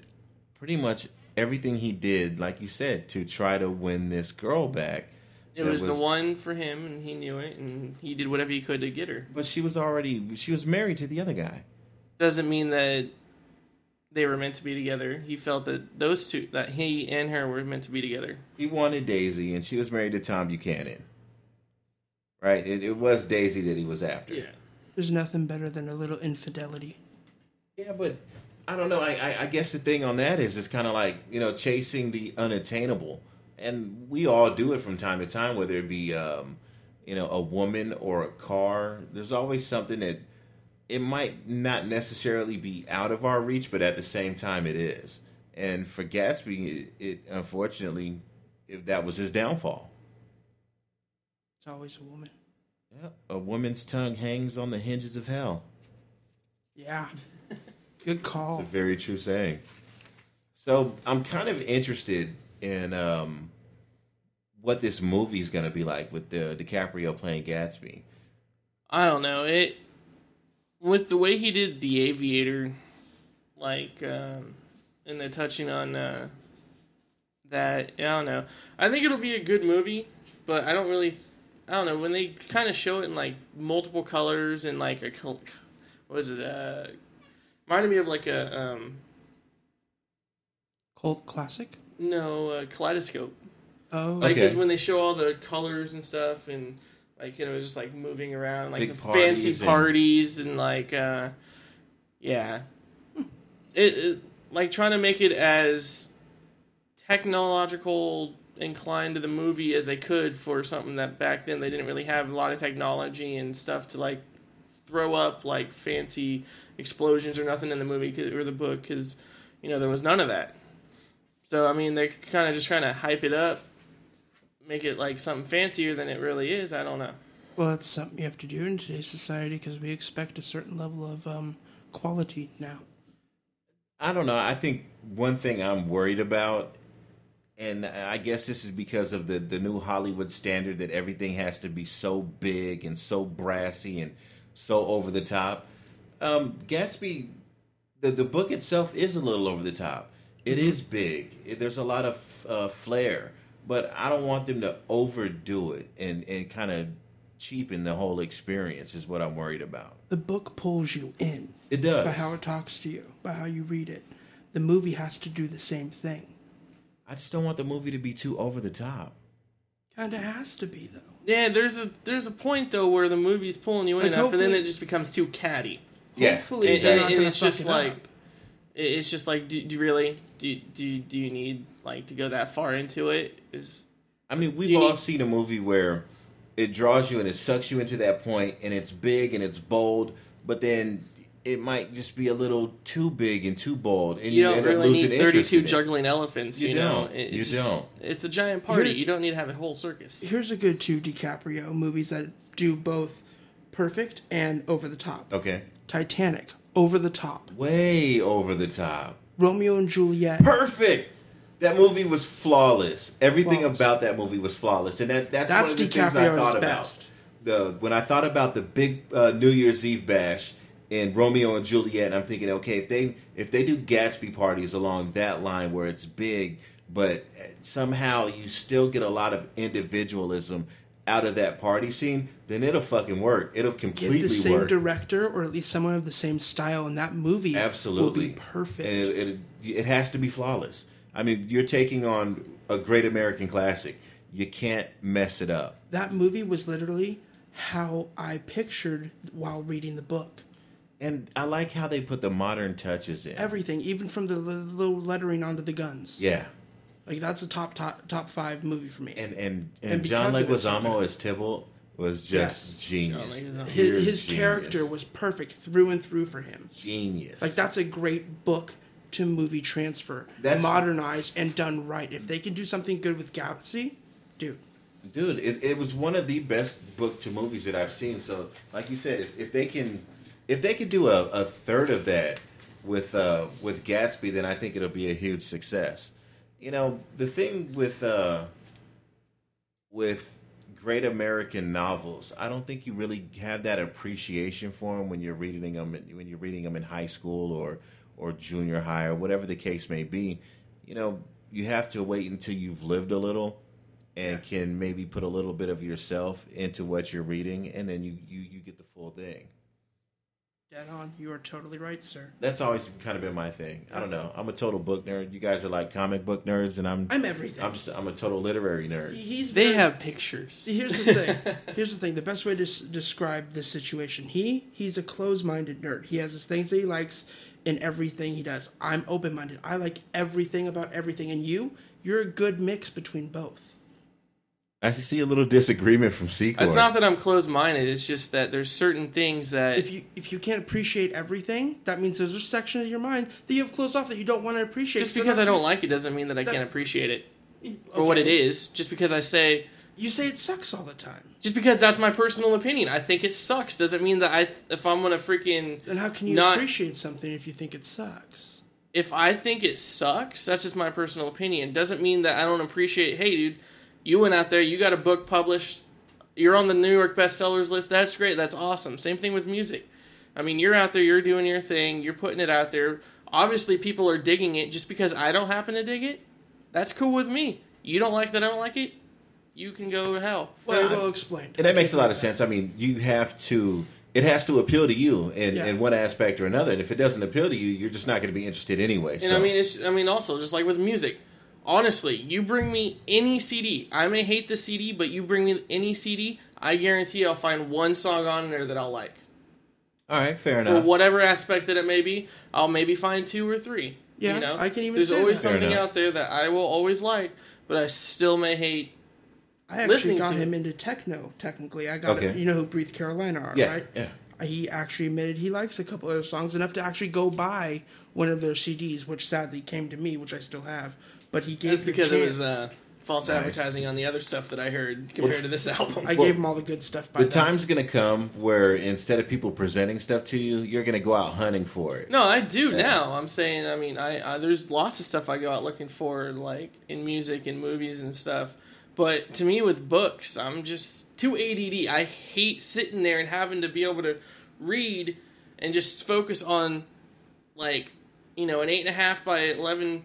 pretty much everything he did, like you said, to try to win this girl back. It that was, the one for him, and he knew it, and he did whatever he could to get her. But she was already she was married to the other guy. Doesn't mean that they were meant to be together. He felt that those two, that he and her, were meant to be together. He wanted Daisy, and she was married to Tom Buchanan. Right? It, it was Daisy that he was after. Yeah. There's nothing better than a little infidelity. Yeah, but I don't know. I, I, I guess the thing on that is it's kind of like you know chasing the unattainable, and we all do it from time to time, whether it be um, you know a woman or a car. There's always something that it might not necessarily be out of our reach, but at the same time it is. And for Gatsby, it, it unfortunately, if that was his downfall. It's always a woman. Yeah, a woman's tongue hangs on the hinges of hell. Yeah. Good call. It's a very true saying. So I'm kind of interested in um, what this movie is going to be like with the DiCaprio playing Gatsby. I don't know it. With the way he did the Aviator, like, um, and the touching on uh, that, I don't know. I think it'll be a good movie, but I don't really. I don't know when they kind of show it in like multiple colors and like a col- what was it? Uh, reminded me of like a um, Cult classic. No uh, kaleidoscope. Oh, Like Okay. 'cause when they show all the colors and stuff, and like it was just like moving around, like Big the parties fancy and- parties and like, uh, yeah, it, it like trying to make it as technological inclined to the movie as they could for something that back then they didn't really have a lot of technology and stuff to like throw up like fancy explosions or nothing in the movie or the book because you know there was none of that. So I mean they're kind of just trying to hype it up, make it like something fancier than it really is. I don't know. well, that's something you have to do in today's society because we expect a certain level of um, quality now. I don't know. I think one thing I'm worried about, and I guess this is because of the, the new Hollywood standard that everything has to be so big and so brassy and so over the top. Um, Gatsby, the, the book itself is a little over the top. It is big. It- there's a lot of uh, flair, but I don't want them to overdo it and, and kind of cheapen the whole experience, is what I'm worried about. The book pulls you in It does. by how it talks to you, by how you read it. The movie has to do the same thing. I just don't want the movie to be too over the top. Kind of has to be though. Yeah, there's a there's a point though where the movie's pulling you in Like, enough, and then it just becomes too catty. Yeah, Hopefully, And, they're and- not and gonna it's just it like up. it- it's just like do, do you really do, do do you need like to go that far into it? Is I mean, we've all need- seen a movie where it draws you and it sucks you into that point, and it's big and it's bold, but then it might just be a little too big and too bold, and you you, don't end really up losing need interest 32 in it. juggling elephants. You, You know, don't. It- You it's just- don't. It's a giant party. Here- you don't need to have a whole circus. Here's a good two DiCaprio movies that do both perfect and over the top. Okay, Titanic, over the top. way over the top. Romeo and Juliet. Perfect. That movie was flawless. Everything Flawless. about that movie was flawless, and that that's, That's one of the things I thought about. The when I thought about the big uh, New Year's Eve bash in Romeo and Juliet, I'm thinking, okay, if they if they do Gatsby parties along that line where it's big, but somehow you still get a lot of individualism out of that party scene, then it'll fucking work. It'll completely work. Get the same work. director or at least someone of the same style, and that movie Absolutely will be perfect. and it, it, it has to be flawless. I mean, you're taking on a great American classic. You can't mess it up. that movie was literally how I pictured while reading the book. And I like how they put the modern touches in. Everything, even from the little lettering onto the guns. yeah. Like that's a top top top five movie for me. And and and, And John because of it, Leguizamo as Tybalt was just Yes. genius. John Leguizamo. Pure his his genius. character was perfect through and through for him. genius. Like that's a great book to movie transfer, That's- modernized and done right. If they can do something good with Galaxy, dude, dude it, it was one of the best book to movies that i've seen so like you said if, if they can if they could do a, a third of that with uh with gatsby then i think it'll be a huge success you know the thing with uh with great american novels i don't think you really have that appreciation for them when you're reading them when you're reading them in high school or or junior high or whatever the case may be. You know you have to wait until you've lived a little and can maybe put a little bit of yourself into what you're reading and then you you, you get the full thing dead on. You are totally right, sir. that's always kind of been my thing i don't know i'm a total book nerd you guys are like comic book nerds and i'm I'm everything. i'm just i'm a total literary nerd He's They very- have pictures. See, here's the thing. Here's the thing. The best way to s- describe this situation: he he's a closed-minded nerd. He has his things that he likes in everything he does. I'm open-minded. I like everything about everything, and you, you're a good mix between both. I see a little disagreement from Secor. It's not that I'm closed minded. It's just that there's certain things that If you if you can't appreciate everything, that means there's a section of your mind that you have closed off that you don't want to appreciate. just because I don't like it doesn't mean that I That- can't appreciate it for what it is. Just because I say, You say it sucks all the time. just because that's my personal opinion, I think it sucks doesn't mean that I if I'm gonna freaking Then how can you Not- appreciate something if you think it sucks? if I think it sucks, that's just my personal opinion. Doesn't mean that I don't appreciate. Hey, dude, you went out there, you got a book published, you're on the New York bestsellers list. That's great. That's awesome. Same thing with music. I mean, you're out there, you're doing your thing, you're putting it out there. Obviously, people are digging it. Just because I don't happen to dig it, that's cool with me. You don't like that I don't like it, you can go to hell. Well, well explained. and that makes a lot of sense i mean you have to it has to appeal to you in, Yeah. in one aspect or another and if it doesn't appeal to you you're just not going to be interested anyway And so. I mean, it's I mean, also just like with music. Honestly, you bring me any CD. I may hate the CD, but you bring me any CD, I guarantee I'll find one song on there that I'll like. all right fair For enough whatever aspect that it may be, I'll maybe find two or three. Yeah, you know? I can even There's say always that. Fair something enough. out there that I will always like, but I still may hate. I actually listening got to him into techno. Technically, I got Okay. it. You know who Breathe Carolina are, yeah right? yeah He actually admitted he likes a couple of their songs enough to actually go buy one of their CDs, which sadly came to me, which I still have. But he gave That's the because it was uh, false Nice. advertising on the other stuff that I heard compared to this album. I Well, gave him all the good stuff. By the then. time's going to come where instead of people presenting stuff to you you're going to go out hunting for it No, I do Yeah. now. I'm saying, I mean, I, I there's lots of stuff I go out looking for, like in music and movies and stuff. But to me, with books, I'm just too ADD. I hate sitting there and having to be able to read and just focus on, like, you know, an eight and a half by eleven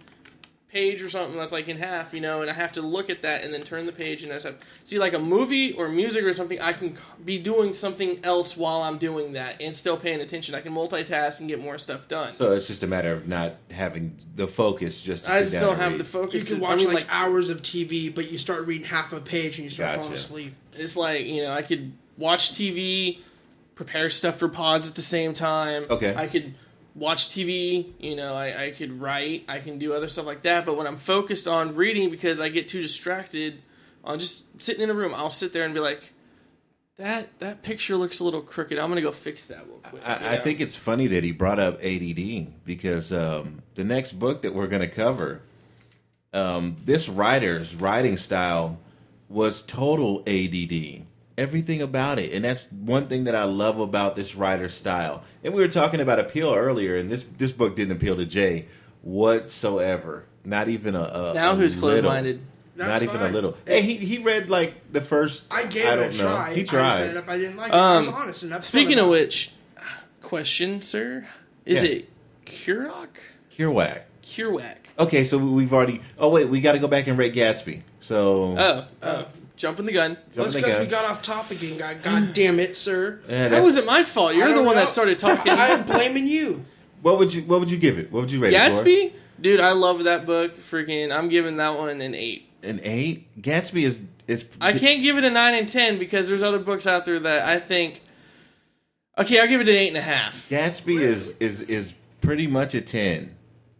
page or something that's like in half, you know, and I have to look at that and then turn the page and I have see like a movie or music or something. I can be doing something else while I'm doing that and still paying attention. I can multitask and get more stuff done. so it's just a matter of not having the focus just to I sit just down don't and have read. the focus. you can to- watch I mean, like, hours of TV, but you start reading half a page and you start falling asleep. it's like you know I could watch TV, prepare stuff for pods at the same time. Okay. I could watch TV. You know, I, I could write. I can do other stuff like that. But when I'm focused on reading, because I get too distracted on just sitting in a room, I'll sit there and be like, "That that picture looks a little crooked. I'm gonna go fix that real quick." you I, I think it's funny that he brought up ADD because um, the next book that we're going to cover, um, this writer's writing style was total ADD. Everything about it, and that's one thing that I love about this writer's style. And we were talking about appeal earlier, and this this book didn't appeal to Jay whatsoever. Not even a, a now a who's little. closed-minded? That's Not even fine. a little. Hey, he he read like the first. I gave I it don't a know. try. He I tried. set it up. I didn't like it. I was Um, honest enough. Speaking of which, question, sir, is Yeah. it Kurok? Kerouac. Kurwak. Okay, so we've already. Oh wait, we got to go back and rate Gatsby. So Oh, oh, jumping the gun. That's because we got off topic again, God, God damn it, sir. Yeah, That wasn't my fault. You're the one know. that started talking. I'm blaming you. what would you What would you give it? What would you rate it Gatsby, dude, I love that book. Freaking, I'm giving that one an eight. An eight. Gatsby is is. I can't give it a nine and ten because there's other books out there that I think Okay, I'll give it an eight and a half. Gatsby is is is pretty much a ten.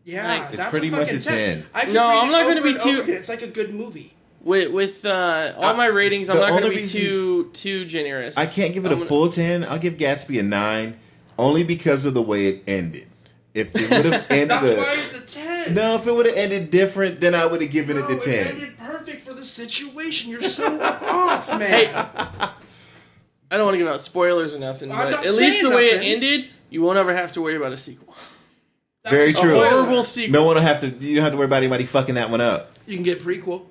Yeah, Like- It's that's pretty a much a 10. I could No, I'm not gonna be too- It's like a good movie. With with uh, all Uh, my ratings, I'm not going to be too too generous. I can't give it I'm a gonna- full ten. I'll give Gatsby a nine, only because of the way it ended. If it would have ended, That's a, why it's a ten. no, if it would have ended different, then I would have given No, it the it ten. ended perfect for the situation. You're so off, man. Hey, I don't want to give out spoilers or nothing, I'm but not at least the saying way it ended, you won't ever have to worry about a sequel. That's Very a true. Horrible sequel. No one will have to. You don't have to worry about anybody fucking that one up. You can get prequel.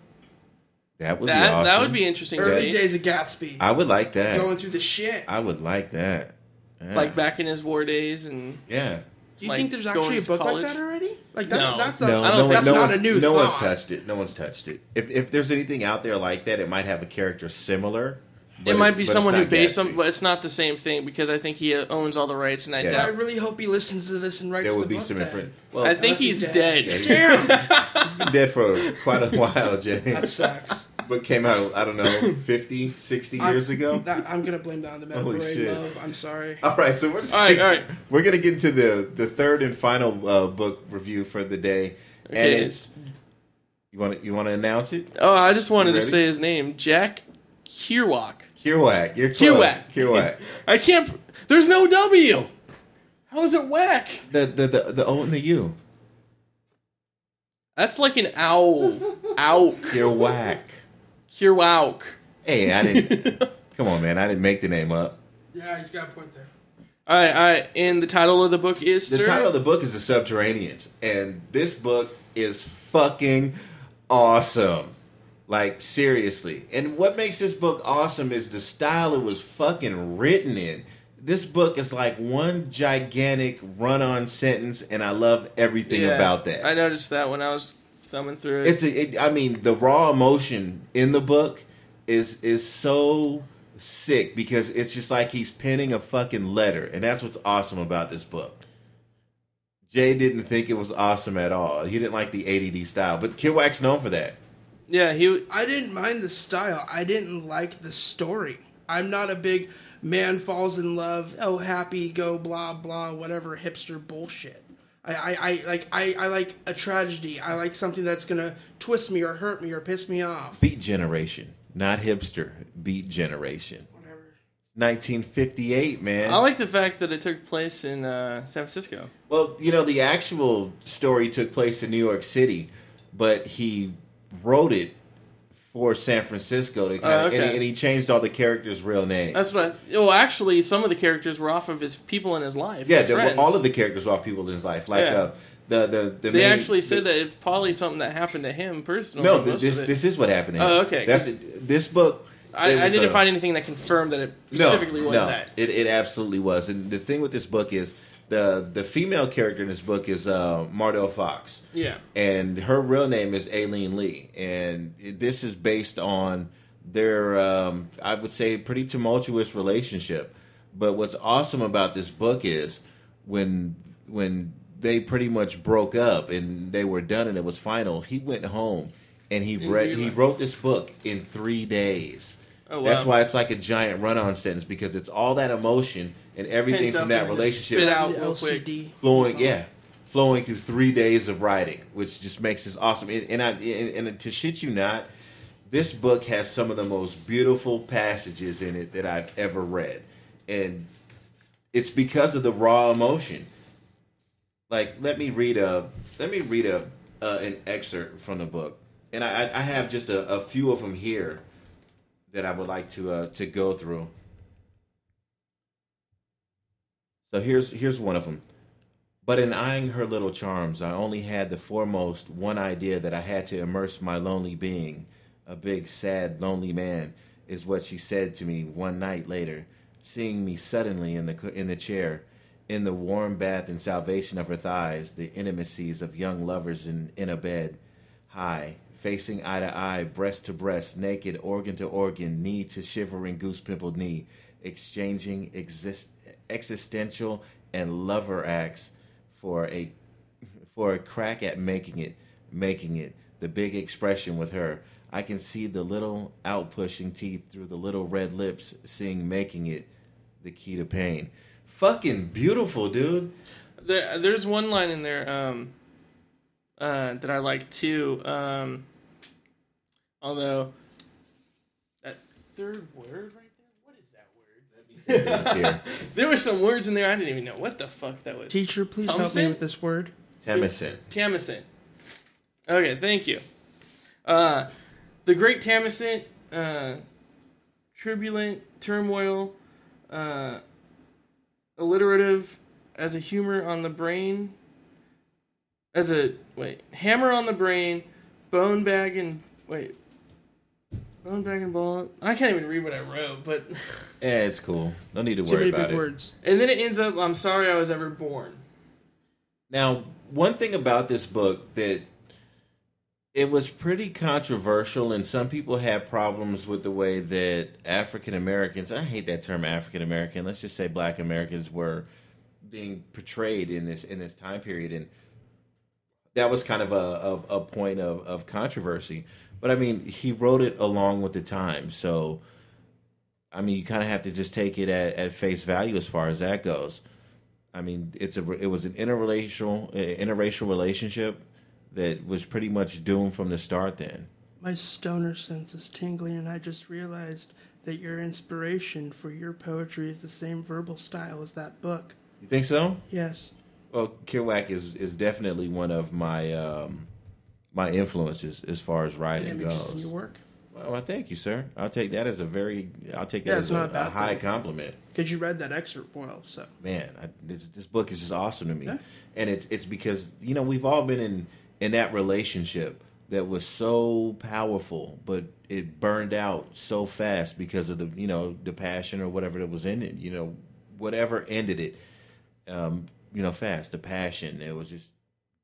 That would be That awesome. that would be interesting Early see. days of Gatsby. I would like that. going through the shit. I would like that. Yeah. Like back in his war days, and yeah. Do you like, think there's actually a book college? like that already? Like that? No. That's No, not. I don't no, think that's no not a new no thought. one's touched it. No one's touched it. If if there's anything out there like that, it might have a character similar. but it might be someone who based Gatsby. them, but it's not the same thing because I think he uh, owns all the rights, and I Yeah. I really hope he listens to this and writes There the would be book some then. different. Well, I think Unless he's he's dead. Yeah, he's- Damn, he's been dead for quite a while, Jay. that sucks. But came out, I don't know, 50, 60 years ago. That, I'm gonna blame that on the metal Holy parade shit. love. I'm sorry. All right, so we're just All right, all right. we're gonna get into the the third and final uh, book review for the day, and it's you want to you want to announce it? Oh, I just wanted to say his name, Jack Kerouac. Kerouac, you're close. Kerouac. Kerouac. I can't. There's no W. How is it whack? The the the the O and the U. That's like an owl. Owl. Kerouac. Kerouac. Hey, I didn't. come on, man, I didn't make the name up. Yeah, he's got a point there. All right, all right. And the title of the book is The Sir? title of the book is The Subterraneans, and this book is fucking awesome. Like seriously. And what makes this book awesome is the style it was fucking written in. This book is like one gigantic run-on sentence, and I love everything Yeah, about that. I noticed that when I was thumbing through it. It's a, it, I mean, the raw emotion in the book is is so sick because it's just like he's penning a fucking letter, and that's what's awesome about this book. Jay didn't think it was awesome at all. He didn't like the ADD style, but Kerouac's known for that. yeah, he. I didn't mind the style. I didn't like the story. I'm not a big man falls in love, oh happy, go blah blah, whatever hipster bullshit. I, I, I like I, I like a tragedy. I like something that's gonna twist me or hurt me or piss me off. Beat Generation, not hipster. Beat Generation. Whatever. 1958, man. I like the fact that it took place in uh, San Francisco. Well, you know, the actual story took place in New York City, but he wrote it for San Francisco to kind of, and, okay. he, and he changed all the characters' real names. That's what. well, actually, some of the characters were off of his people in his life. yeah, his there were, all of the characters were off people in his life. Like Yeah. uh, the the the They main- actually said the- that it's probably something that happened to him personally. No, most th- of this this is what happened. To him. Oh, okay, That's this book. I, it I didn't a- find anything that confirmed that it no, specifically was no, that. It, it absolutely was. And the thing with this book is the the female character in this book is uh, Mardou Fox. Yeah. and her real name is Alene Lee, and this is based on their, um, I would say, pretty tumultuous relationship. But what's awesome about this book is when when they pretty much broke up and they were done and it was final. He went home and he read he wrote this book in three days. Oh, That's why it's like a giant run-on sentence because it's all that emotion and everything from that relationship spit out The real quick. Flowing yeah. Flowing through three days of writing which just makes this awesome. And, and i and, and to shit you not this book has some of the most beautiful passages in it that i've ever read. And it's because of the raw emotion. Like let me read a let me read a uh, an excerpt from the book. And i i I have just a, a few of them here that i would like to uh to go through. So here's here's one of them but in eyeing her little charms, I only had the foremost one idea that I had to immerse my lonely being. A big, sad, lonely man is what she said to me one night later, seeing me suddenly in the in the chair, in the warm bath and salvation of her thighs, the intimacies of young lovers in, in a bed, high, facing eye to eye, breast to breast, naked, organ to organ, knee to shivering goose pimpled knee, exchanging exist, existential and lover acts for a for a crack at making it, making it the big expression with her. I can see the little out pushing teeth through the little red lips, seeing making it the key to pain. fucking beautiful, dude. There, there's one line in there um, uh, that I like too. Um, although that third word right there, what is that word? Here, There were some words in there I didn't even know what the fuck that was. Teacher, please help Thompson? me with this word. Temison. Tamacin. Okay, thank you. Uh, the Great Tamacin, uh, turbulent, turmoil, uh, alliterative, as a humor on the brain, as a wait, hammer on the brain, bone bag and wait, bone bag and ball. I can't even read what I wrote, but Yeah, it's cool. No need to worry about big it. words. and then it ends up. I'm sorry I was ever born. Now, one thing about this book that it was pretty controversial, and some people had problems with the way that African Americans, I hate that term African American, let's just say black Americans were being portrayed in this in this time period and that was kind of a, a, a point of, of controversy. But I mean, he wrote it along with the time, so I mean, you kind of have to just take it at, at face value as far as that goes. I mean, it's a it was an interracial uh, interracial relationship that was pretty much doomed from the start. Then My stoner sense is tingling, and I just realized that your inspiration for your poetry is the same verbal style as that book. you think so? Yes. Well, Kerouac is is definitely one of my um, my influences as far as writing goes. your work. Well, I thank you, sir. I'll take that as a very I'll take that Yeah, as a a high thing. compliment. Because you read that excerpt well, so. man, I, this this book is just awesome to me, Yeah. and it's it's because you know we've all been in in that relationship that was so powerful, but it burned out so fast because of the you know the passion or whatever that was in it. You know, whatever ended it, um, you know, fast the passion. It was just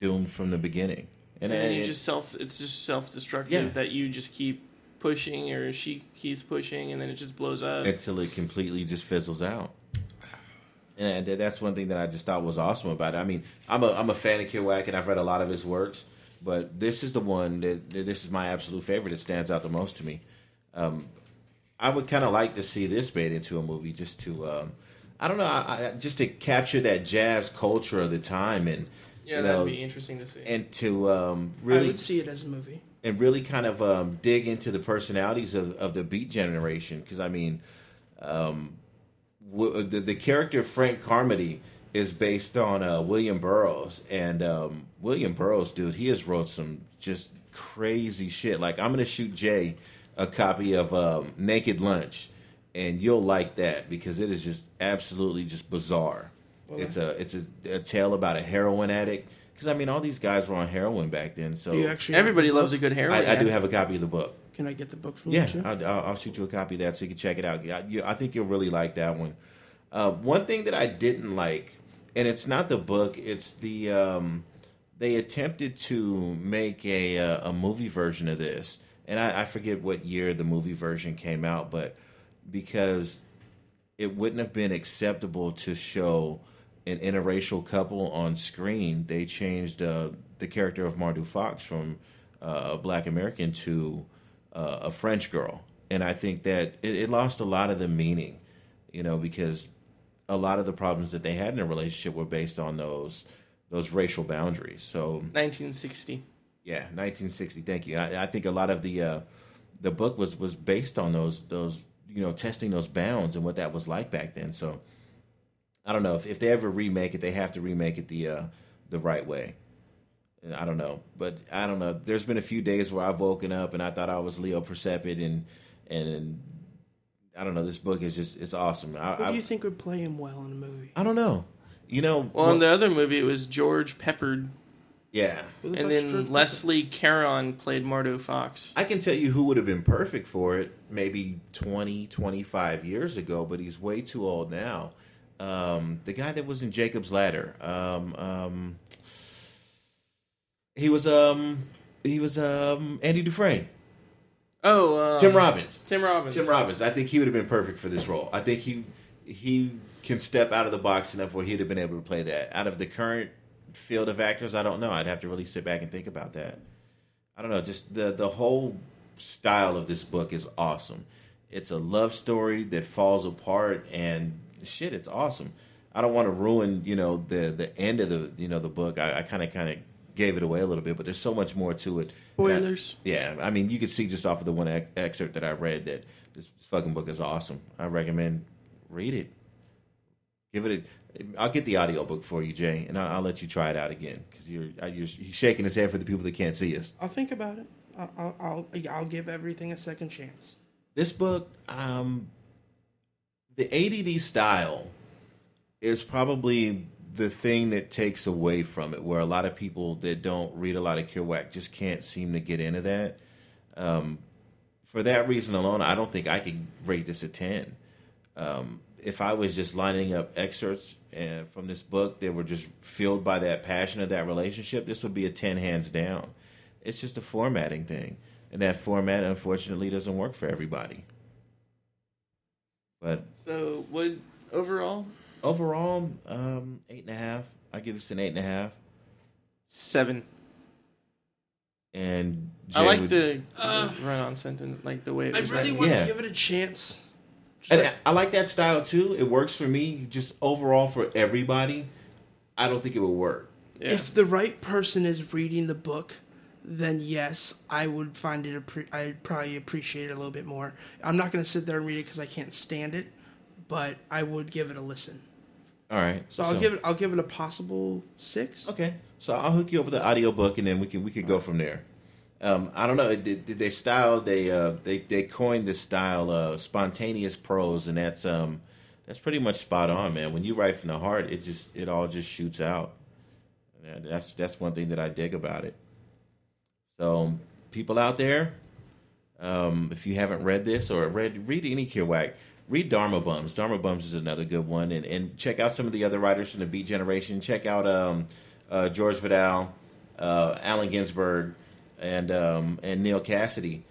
doomed from the beginning, and, And then you it- just self. It's just self destructive Yeah. that you just keep pushing, or she keeps pushing, and then it just blows up. until it completely just fizzles out. And that's one thing that I just thought was awesome about it. I mean, I'm a I'm a fan of Kerouac, and I've read a lot of his works, but this is the one that that this is my absolute favorite. It stands out the most to me. Um, I would kind of like to see this made into a movie, just to um, I don't know, I, I, just to capture that jazz culture of the time, and yeah, you that'd know, be interesting to see. and to um, I really would see it as a movie. and really kind of um, dig into the personalities of, of the Beat generation. Because I mean, um, w- the the character Frank Carmody is based on uh, William Burroughs, and um, William Burroughs, dude, he has wrote some just crazy shit. Like I'm gonna shoot Jay a copy of um, Naked Lunch, and you'll like that because it is just absolutely just bizarre. It's a it's a, a tale about a heroin addict. Because I mean, all these guys were on heroin back then, so Do actually Everybody loves a good heroin. I, I do have a copy of the book. Can I get the book from Yeah, you too? I'll, I'll, I'll shoot you a copy of that so you can check it out. I, you, I think you'll really like that one. Uh, one thing that I didn't like, and it's not the book, it's the um, they attempted to make a uh, a movie version of this, and I, I forget what year the movie version came out, but because it wouldn't have been acceptable to show an interracial couple on screen, they changed uh, the character of Mardou Fox from uh, a black American to uh, a French girl. And I think that it, it lost a lot of the meaning, you know, because a lot of the problems that they had in a relationship were based on those those racial boundaries. So 1960. yeah, 1960. Thank you. I, I think a lot of the uh, the book was was based on those those you know testing those bounds and what that was like back then. So I don't know if, if they ever remake it, they have to remake it the uh, the right way. And I don't know, but I don't know. There's been a few days where I've woken up and I thought I was Leo Percepied, and and I don't know. This book is just it's awesome. I Who I, do you think would play him well in a movie? I don't know. You know, Well, in the other movie, it was George Peppard, yeah. The and then George Leslie Caron played Mardou Fox. I can tell you who would have been perfect for it maybe 20, 25 years ago, but he's way too old now. Um, the guy that was in Jacob's Ladder. Um, um, he was um he was um Andy Dufresne. Oh, um, Tim Robbins. Tim Robbins. Tim Robbins. I think he would have been perfect for this role. I think he he can step out of the box enough where he'd have been able to play that. Out of the current field of actors, I don't know. I'd have to really sit back and think about that. I don't know. Just the the whole style of this book is awesome. It's a love story that falls apart, and shit, it's awesome. I don't want to ruin you know the the end of the you know the book. I kind of kind of gave it away a little bit, but there's so much more to it. Spoilers. That- yeah, I mean, you could see just off of the one ex- excerpt that I read that this fucking book is awesome. I recommend read it. Give it a. I'll get the audiobook for you, Jay, and I'll, I'll let you try it out again because you're you're shaking his head for the people that can't see us. I'll think about it. I'll, I'll, I'll, I'll give everything a second chance. This book, um, the ADD style is probably the thing that takes away from it, where a lot of people that don't read a lot of Kerouac just can't seem to get into that. Um, for that reason alone, I don't think I could rate this a 10. Um, if I was just lining up excerpts uh, from this book that were just filled by that passion of that relationship, this would be a 10 hands down. It's just a formatting thing. And that format, unfortunately, doesn't work for everybody. But So, what overall? overall, um, eight and a half. I give this an eight and a half. Seven. And I like would- the run-on sentence, like the way it I was really written. want Yeah. to give it a chance. Just And like- I like that style too. It works for me. Just overall for everybody, I don't think it would work. Yeah. If the right person is reading the book, then yes, I would find it. Appre- I'd probably appreciate it a little bit more. I'm not going to sit there and read it because I can't stand it, but I would give it a listen. All right. So, I'll give it. I'll give it a possible six. Okay. So I'll hook you up with the audiobook and then we can we can go from there. Um, I don't know. Did, did they style they uh, they they coined this style uh, spontaneous prose, and that's um that's pretty much spot on, man. When you write from the heart, it just it all just shoots out. And that's that's one thing that I dig about it. So people out there, um, if you haven't read this or read read any Kerouac, read Dharma Bums. Dharma Bums is another good one, and and check out some of the other writers from the Beat Generation. Check out um, uh, George Vidal, uh, Allen Ginsberg, and um, and Neal Cassady,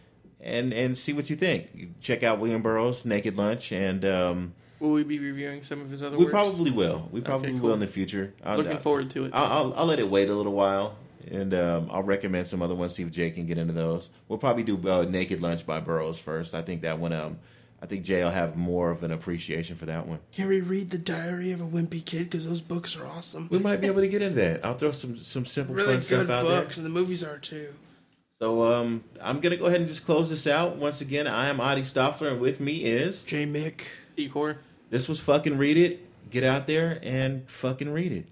and and see what you think. Check out William Burroughs, Naked Lunch, and um, Will we be reviewing some of his other we works? probably will. We probably cool. will in the future. I'll, Looking forward to it. I'll, I'll, I'll let it wait a little while, and um, I'll recommend some other ones. See if Jay can get into those. We'll probably do uh, Naked Lunch by Burroughs first. I think that one. Um, I think Jay will have more of an appreciation for that one. Can we read the Diary of a Wimpy Kid? Because those books are awesome. We might be able to get into that. I'll throw some some simple really fun stuff good out books, there. and the movies are too. So um, I'm gonna go ahead and just close this out. Once again, I am Adi Stoffler, and with me is Jay Mick. Secor. this was fucking read it. Get out there and fucking read it.